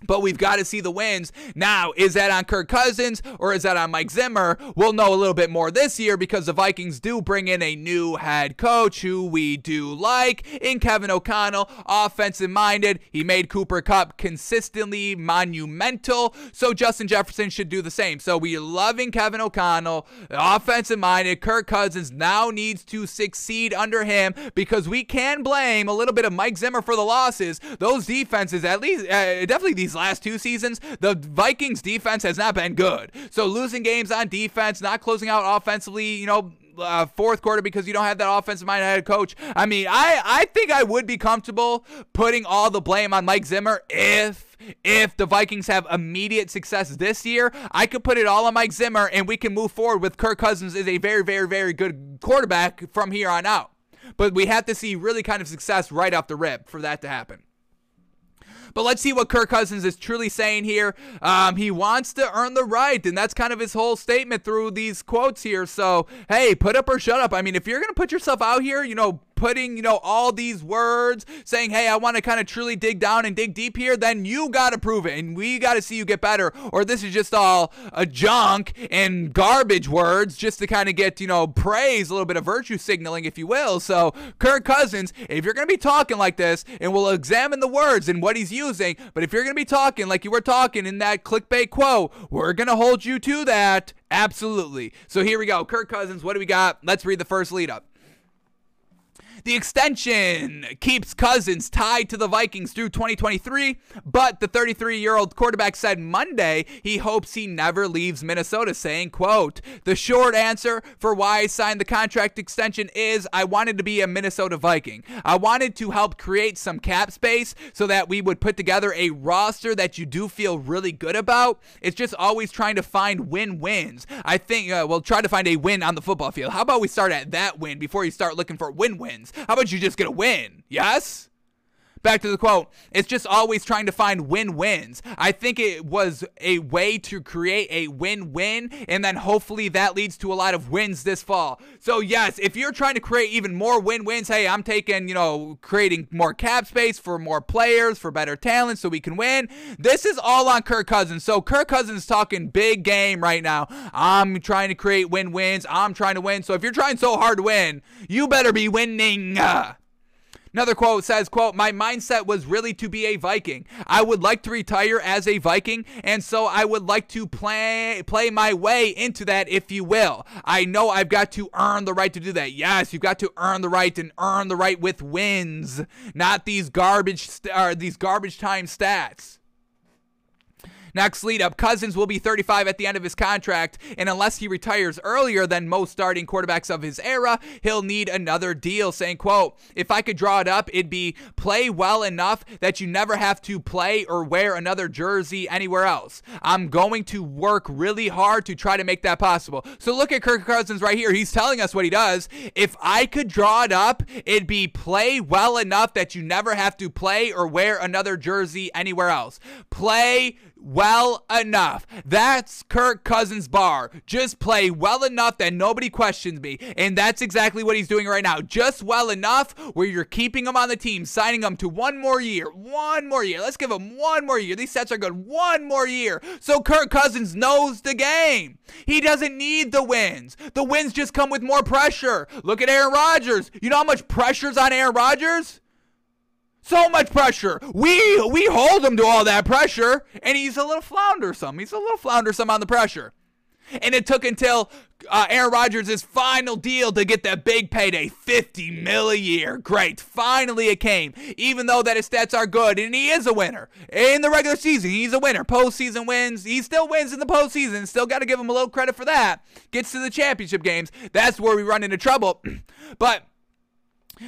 but we've got to see the wins. Now, is that on Kirk Cousins or is that on Mike Zimmer? We'll know a little bit more this year because the Vikings do bring in a new head coach who we do like in Kevin O'Connell, offensive minded. He made Cooper Kupp consistently monumental, so Justin Jefferson should do the same. So we're loving Kevin O'Connell, offensive minded. Kirk Cousins now needs to succeed under him because we can blame a little bit of Mike Zimmer for the losses. Those defenses, at least, uh, definitely these these last two seasons, the Vikings defense has not been good. So losing games on defense, not closing out offensively, you know, uh, fourth quarter because you don't have that offensive minded head coach. I mean, I I think I would be comfortable putting all the blame on Mike Zimmer if if the Vikings have immediate success this year. I could put it all on Mike Zimmer and we can move forward with Kirk Cousins is a very very very good quarterback from here on out. But we have to see really kind of success right off the rip for that to happen. But let's see what Kirk Cousins is truly saying here. Um, he wants to earn the right, and that's kind of his whole statement through these quotes here. So, hey, put up or shut up. I mean, if you're going to put yourself out here, you know, putting, you know, all these words saying, hey, I want to kind of truly dig down and dig deep here, then you got to prove it. And we got to see you get better. Or this is just all a junk and garbage words just to kind of get, you know, praise, a little bit of virtue signaling, if you will. So, Kirk Cousins, if you're going to be talking like this, and we'll examine the words and what he's using, but if you're going to be talking like you were talking in that clickbait quote, we're going to hold you to that. Absolutely. So here we go. Kirk Cousins, what do we got? Let's read the first lead up. The extension keeps Cousins tied to the Vikings through 2023, but the 33-year-old quarterback said Monday he hopes he never leaves Minnesota, saying, quote, "The short answer for why I signed the contract extension is I wanted to be a Minnesota Viking. I wanted to help create some cap space so that we would put together a roster that you do feel really good about. It's just always trying to find win-wins. I think uh, we'll try to find a win on the football field. How about we start at that win before you start looking for win-wins? How about you just get a win? Yes? Back to the quote. It's just always trying to find win wins. I think it was a way to create a win win, and then hopefully that leads to a lot of wins this fall. So, yes, if you're trying to create even more win wins, hey, I'm taking, you know, creating more cap space for more players, for better talent, so we can win. This is all on Kirk Cousins. So, Kirk Cousins talking big game right now. I'm trying to create win wins. I'm trying to win. So, if you're trying so hard to win, you better be winning. *laughs* Another quote says, quote, my mindset was really to be a Viking. I would like to retire as a Viking, and so I would like to play play my way into that, if you will. I know I've got to earn the right to do that. Yes, you've got to earn the right and earn the right with wins, not these garbage st- or these garbage time stats. Next lead up Cousins will be 35 at the end of his contract, and unless he retires earlier than most starting quarterbacks of his era, he'll need another deal. Saying, quote, if I could draw it up, it'd be play well enough that you never have to play or wear another jersey anywhere else. I'm going to work really hard to try to make that possible. So look at Kirk Cousins right here. He's telling us what he does. If I could draw it up, it'd be play well enough that you never have to play or wear another jersey anywhere else. Play well enough. That's Kirk Cousins' bar. Just play well enough that nobody questions me. And that's exactly what he's doing right now. Just well enough where you're keeping him on the team, signing him to one more year. One more year. Let's give him one more year. These sets are good. One more year. So Kirk Cousins knows the game. He doesn't need the wins. The wins just come with more pressure. Look at Aaron Rodgers. You know how much pressure's on Aaron Rodgers? So much pressure. We we hold him to all that pressure, and he's a little floundersome. He's a little floundersome on the pressure. And it took until uh, Aaron Rodgers' final deal to get that big payday, 50 mil a year. Great. Finally it came. Even though that his stats are good, and he is a winner. In the regular season, he's a winner. Postseason wins. He still wins in the postseason. Still got to give him a little credit for that. Gets to the championship games. That's where we run into trouble. *clears throat* but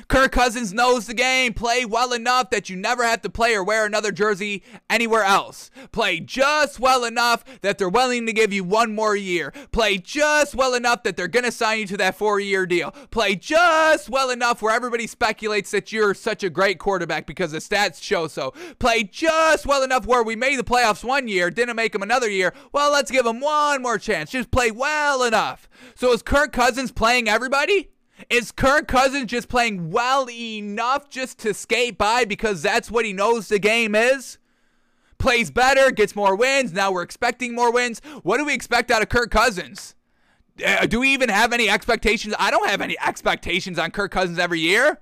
Kirk Cousins knows the game. Play well enough that you never have to play or wear another jersey anywhere else. Play just well enough that they're willing to give you one more year. Play just well enough that they're going to sign you to that four year deal. Play just well enough where everybody speculates that you're such a great quarterback because the stats show so. Play just well enough where we made the playoffs one year, didn't make them another year. Well, let's give them one more chance. Just play well enough. So is Kirk Cousins playing everybody? Is Kirk Cousins just playing well enough just to skate by because that's what he knows the game is? Plays better, gets more wins. Now we're expecting more wins. What do we expect out of Kirk Cousins? Uh, do we even have any expectations? I don't have any expectations on Kirk Cousins every year.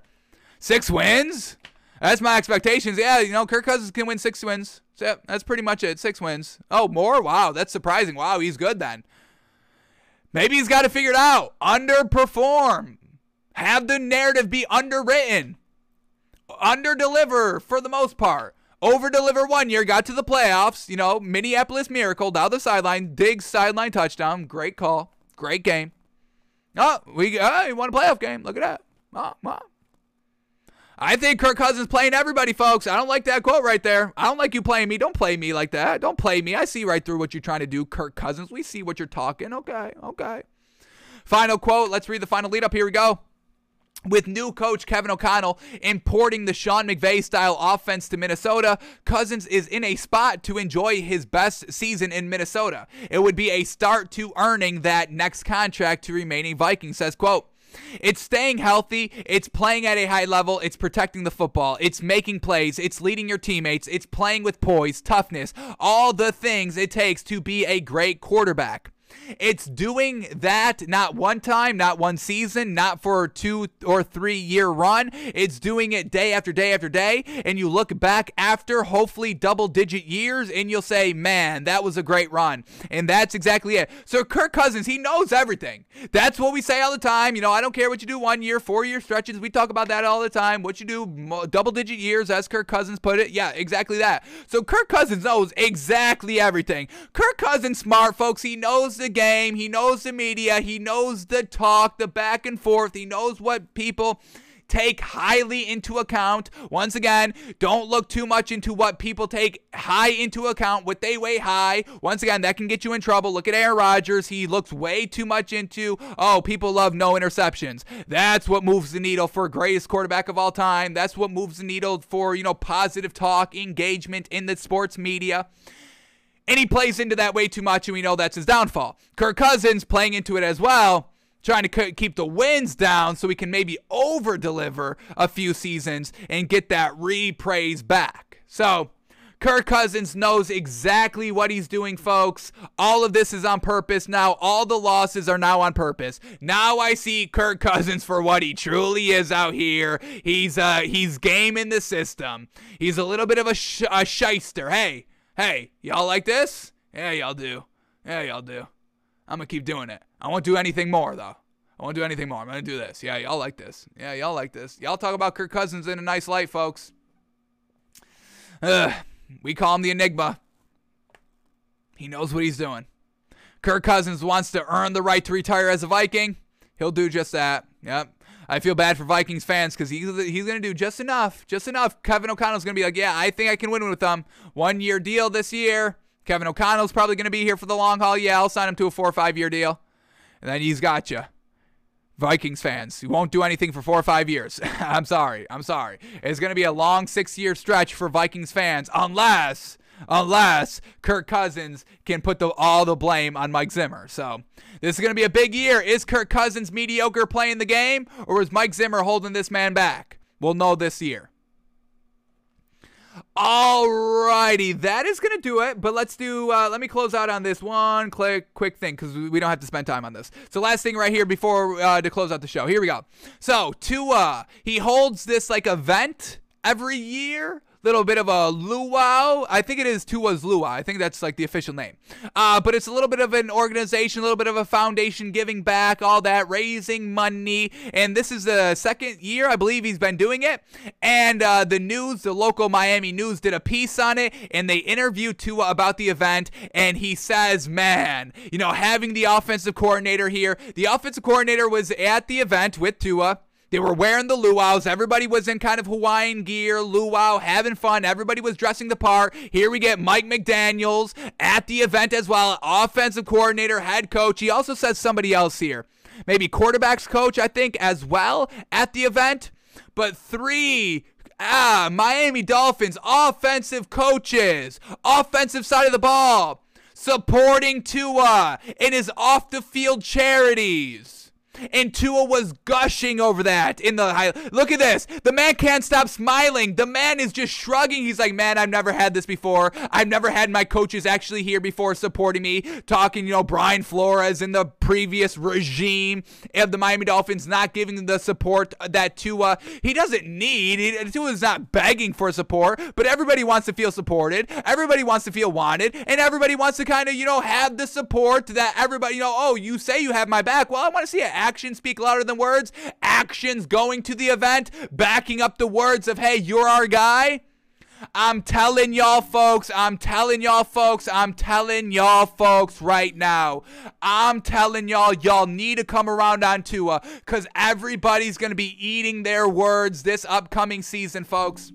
Six wins? That's my expectations. Yeah, you know, Kirk Cousins can win six wins. So that's pretty much it. Six wins. Oh, more? Wow, that's surprising. Wow, he's good then. Maybe he's got it figured out. Underperform. Have the narrative be underwritten. Under deliver for the most part. Over deliver one year, got to the playoffs. You know, Minneapolis miracle down the sideline, Diggs sideline touchdown. Great call. Great game. Oh, we uh, won a playoff game. Look at that. Oh, oh. I think Kirk Cousins playing everybody, folks. I don't like that quote right there. I don't like you playing me. Don't play me like that. Don't play me. I see right through what you're trying to do, Kirk Cousins. We see what you're talking. Okay, okay. Final quote. Let's read the final lead up. Here we go with new coach Kevin O'Connell importing the Sean McVay style offense to Minnesota, Cousins is in a spot to enjoy his best season in Minnesota. It would be a start to earning that next contract to remaining Vikings, says quote. It's staying healthy. It's playing at a high level. It's protecting the football. It's making plays. It's leading your teammates. It's playing with poise, toughness, all the things it takes to be a great quarterback. It's doing that not one time, not one season, not for a two or three year run. It's doing it day after day after day. And you look back after hopefully double digit years and you'll say, man, that was a great run. And that's exactly it. So Kirk Cousins, he knows everything. That's what we say all the time. You know, I don't care what you do one year, four year stretches. We talk about that all the time. What you do double digit years, as Kirk Cousins put it. Yeah, exactly that. So Kirk Cousins knows exactly everything. Kirk Cousins smart, folks. He knows the game. He knows the media. He knows the talk, the back and forth. He knows what people take highly into account. Once again, don't look too much into what people take high into account, what they weigh high. Once again, that can get you in trouble. Look at Aaron Rodgers. He looks way too much into, oh, people love no interceptions. That's what moves the needle for greatest quarterback of all time. That's what moves the needle for, you know, positive talk, engagement in the sports media. And he plays into that way too much, and we know that's his downfall. Kirk Cousins playing into it as well, trying to keep the wins down so he can maybe over deliver a few seasons and get that repraise back. So, Kirk Cousins knows exactly what he's doing, folks. All of this is on purpose now. All the losses are now on purpose. Now I see Kirk Cousins for what he truly is out here. He's uh he's game in the system. He's a little bit of a, sh- a shyster. Hey, Hey, y'all like this? Yeah, y'all do. Yeah, y'all do. I'm gonna keep doing it. I won't do anything more though. I won't do anything more. I'm gonna do this. Yeah, y'all like this. Yeah, y'all like this. Y'all talk about Kirk Cousins in a nice light, folks. Ugh, we call him the Enigma. He knows what he's doing. Kirk Cousins wants to earn the right to retire as a Viking. He'll do just that. Yep. I feel bad for Vikings fans because he's he's gonna do just enough, just enough. Kevin O'Connell's gonna be like, yeah, I think I can win with them. One year deal this year. Kevin O'Connell's probably gonna be here for the long haul. Yeah, I'll sign him to a four or five year deal, and then he's got you. Vikings fans, you won't do anything for four or five years. *laughs* I'm sorry. I'm sorry. It's going to be a long six year stretch for Vikings fans unless unless Kirk Cousins can put the, all the blame on Mike Zimmer. So this is going to be a big year. Is Kirk Cousins mediocre playing the game, or is Mike Zimmer holding this man back? We'll know this year. Alrighty, that is gonna do it. But let's do. Uh, let me close out on this one quick quick thing because we don't have to spend time on this. So last thing right here before uh, to close out the show. Here we go. So Tua, he holds this like event every year little bit of a luau. I think it is Tua's luau. I think that's like the official name. Uh, but it's a little bit of an organization, a little bit of a foundation giving back, all that, raising money. And this is the second year, I believe, he's been doing it. And uh, the news, the local Miami news, did a piece on it, and they interviewed Tua about the event. And he says, man, you know, having the offensive coordinator here, the offensive coordinator was at the event with Tua. They were wearing the luau's. Everybody was in kind of Hawaiian gear, luau, having fun. Everybody was dressing the part. Here we get Mike McDaniels at the event as well, offensive coordinator, head coach. He also says somebody else here, maybe quarterbacks coach, I think, as well at the event. But three ah, Miami Dolphins offensive coaches, offensive side of the ball, supporting Tua in his off the field charities. And Tua was gushing over that in the high. Look at this. The man can't stop smiling. The man is just shrugging. He's like, man, I've never had this before. I've never had my coaches actually here before supporting me. Talking, you know, Brian Flores in the previous regime of the Miami Dolphins not giving the support that Tua he doesn't need. He, Tua's not begging for support, but everybody wants to feel supported. Everybody wants to feel wanted, and everybody wants to kind of, you know, have the support that everybody, you know, oh, you say you have my back. Well, I want to see it actions speak louder than words. Actions going to the event, backing up the words of, hey, you're our guy. I'm telling y'all folks, I'm telling y'all folks, I'm telling y'all folks right now. I'm telling y'all, y'all need to come around on Tua because everybody's going to be eating their words this upcoming season, folks.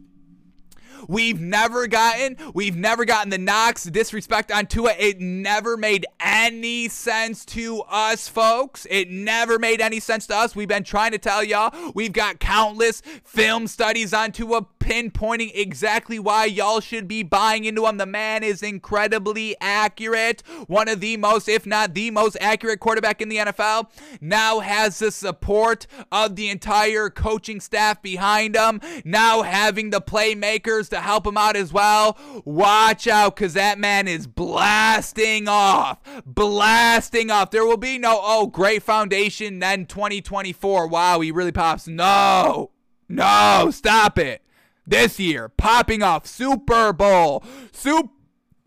We've never gotten, we've never gotten the knocks, the disrespect on Tua. It never made any sense to us, folks. It never made any sense to us. We've been trying to tell y'all. We've got countless film studies on Tua pinpointing exactly why y'all should be buying into him. The man is incredibly accurate. One of the most, if not the most accurate quarterback in the NFL. Now has the support of the entire coaching staff behind him. Now having the playmakers to help him out as well. Watch out because that man is blasting off. Blasting off. There will be no, oh, great foundation, then 2024. Wow, he really pops. No. No, stop it. This year, popping off Super Bowl. Super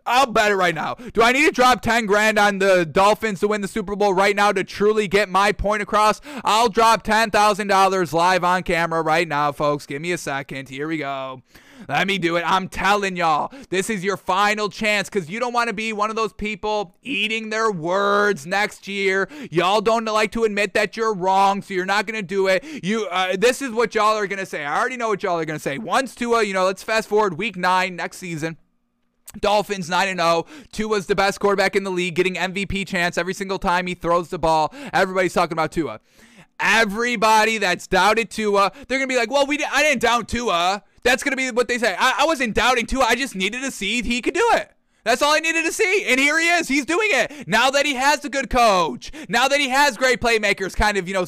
I'll bet it right now. Do I need to drop 10 grand on the Dolphins to win the Super Bowl right now to truly get my point across? I'll drop $10,000 live on camera right now, folks. Give me a second. Here we go. Let me do it. I'm telling y'all, this is your final chance because you don't want to be one of those people eating their words next year. Y'all don't like to admit that you're wrong, so you're not going to do it. You, uh, this is what y'all are going to say. I already know what y'all are going to say. Once Tua, you know, let's fast forward week nine next season. Dolphins 9 0. Tua's the best quarterback in the league, getting MVP chance every single time he throws the ball. Everybody's talking about Tua. Everybody that's doubted Tua, they're going to be like, well, we I didn't doubt Tua. That's going to be what they say. I, I wasn't doubting Tua. I just needed to see if he could do it. That's all I needed to see. And here he is. He's doing it. Now that he has a good coach, now that he has great playmakers kind of, you know,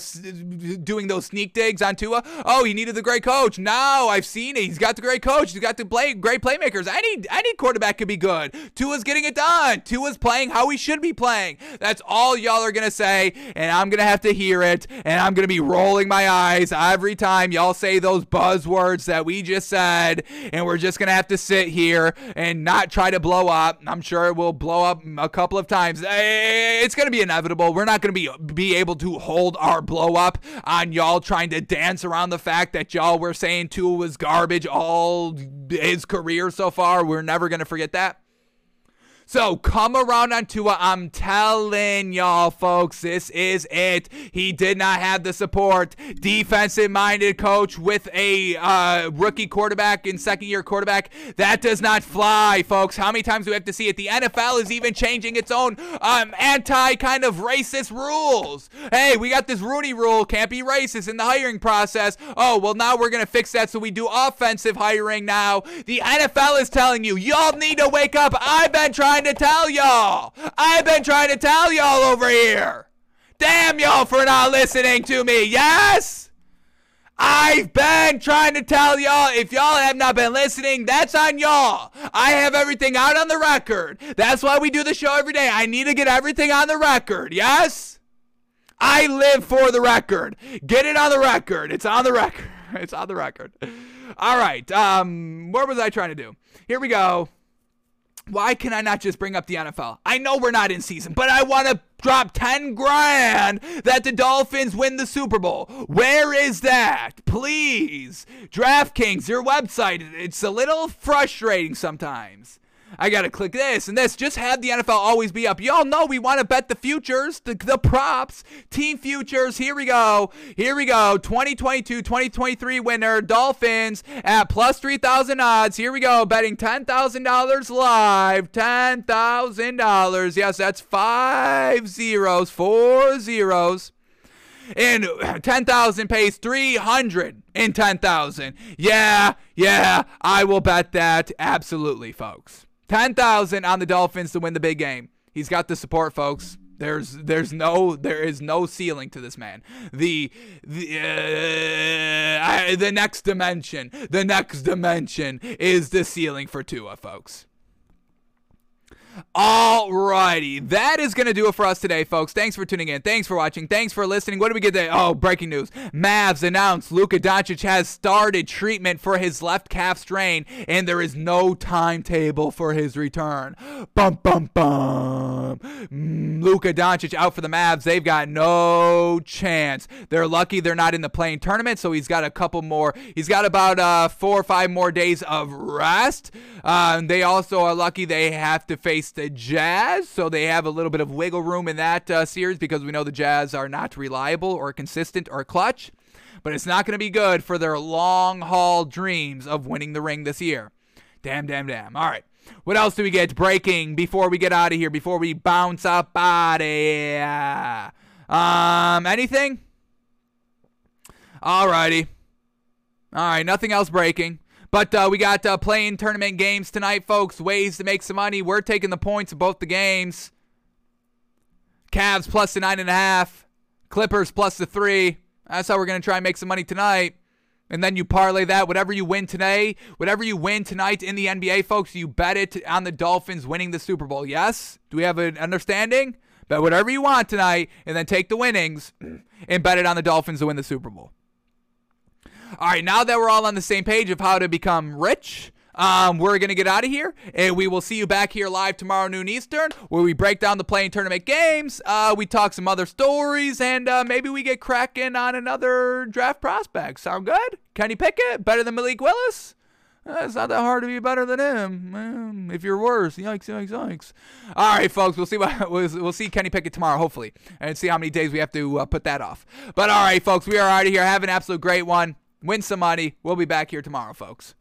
doing those sneak digs on Tua. Oh, he needed the great coach. Now I've seen it. He's got the great coach. He's got the play great playmakers. Any any quarterback could be good. Tua's getting it done. Tua's playing how he should be playing. That's all y'all are going to say. And I'm going to have to hear it. And I'm going to be rolling my eyes every time y'all say those buzzwords that we just said. And we're just going to have to sit here and not try to blow up I'm sure it will blow up a couple of times. Eh, it's going to be inevitable. We're not going to be be able to hold our blow up on y'all trying to dance around the fact that y'all were saying Tua was garbage all his career so far. We're never going to forget that. So come around on Tua. I'm telling y'all, folks, this is it. He did not have the support. Defensive minded coach with a uh, rookie quarterback and second year quarterback. That does not fly, folks. How many times do we have to see it? The NFL is even changing its own um, anti kind of racist rules. Hey, we got this Rooney rule. Can't be racist in the hiring process. Oh, well, now we're going to fix that so we do offensive hiring now. The NFL is telling you, y'all need to wake up. I've been trying trying to tell y'all. I've been trying to tell y'all over here. Damn y'all for not listening to me. Yes? I've been trying to tell y'all. If y'all have not been listening, that's on y'all. I have everything out on the record. That's why we do the show every day. I need to get everything on the record. Yes? I live for the record. Get it on the record. It's on the record. *laughs* It's on the record. All right. Um, what was I trying to do? Here we go. Why can I not just bring up the NFL? I know we're not in season, but I want to drop 10 grand that the Dolphins win the Super Bowl. Where is that? Please. DraftKings, your website, it's a little frustrating sometimes. I gotta click this and this. Just have the NFL always be up. Y'all know we want to bet the futures, the, the props, team futures. Here we go. Here we go. 2022 2023 winner, Dolphins at plus 3,000 odds. Here we go. Betting $10,000 live. $10,000. Yes, that's five zeros, four zeros and 10,000 pays 300 in 10,000. Yeah, yeah, I will bet that absolutely, folks. 10,000 on the Dolphins to win the big game. He's got the support, folks. There's there's no there is no ceiling to this man. The the uh, the next dimension, the next dimension is the ceiling for Tua, folks. Alrighty, that is going to do it for us today, folks. Thanks for tuning in. Thanks for watching. Thanks for listening. What do we get today? Oh, breaking news. Mavs announced Luka Doncic has started treatment for his left calf strain, and there is no timetable for his return. Bum, bum, bum. Mm, Luka Doncic out for the Mavs. They've got no chance. They're lucky they're not in the play-in tournament, so he's got a couple more. He's got about uh, four or five more days of rest. Uh, they also are lucky they have to face the Jazz, so they have a little bit of wiggle room in that uh, series because we know the Jazz are not reliable or consistent or clutch. But it's not going to be good for their long haul dreams of winning the ring this year. Damn, damn, damn. All right. What else do we get breaking before we get out of here? Before we bounce up out of here? Um, anything? Alrighty. All right, nothing else breaking. But uh, we got uh, play-in tournament games tonight, folks. Ways to make some money. We're taking the points of both the games. Cavs plus the nine and a half. Clippers plus the three. That's how we're gonna try and make some money tonight. And then you parlay that. Whatever you win today, whatever you win tonight in the NBA, folks, you bet it on the Dolphins winning the Super Bowl. Yes? Do we have an understanding? Bet whatever you want tonight, and then take the winnings and bet it on the Dolphins to win the Super Bowl. All right, now that we're all on the same page of how to become rich, um, we're going to get out of here, and we will see you back here live tomorrow noon Eastern, where we break down the play-in tournament games. Uh, we talk some other stories, and uh, maybe we get cracking on another draft prospect. Sound good? Kenny Pickett better than Malik Willis? Uh, it's not that hard to be better than him. Um, if you're worse, yikes, yikes, yikes. All right, folks, we'll see what *laughs* we'll, we'll see Kenny Pickett tomorrow, hopefully, and see how many days we have to uh, put that off. But all right, folks, we are out of here. Have an absolute great one win some money. We'll be back here tomorrow, folks.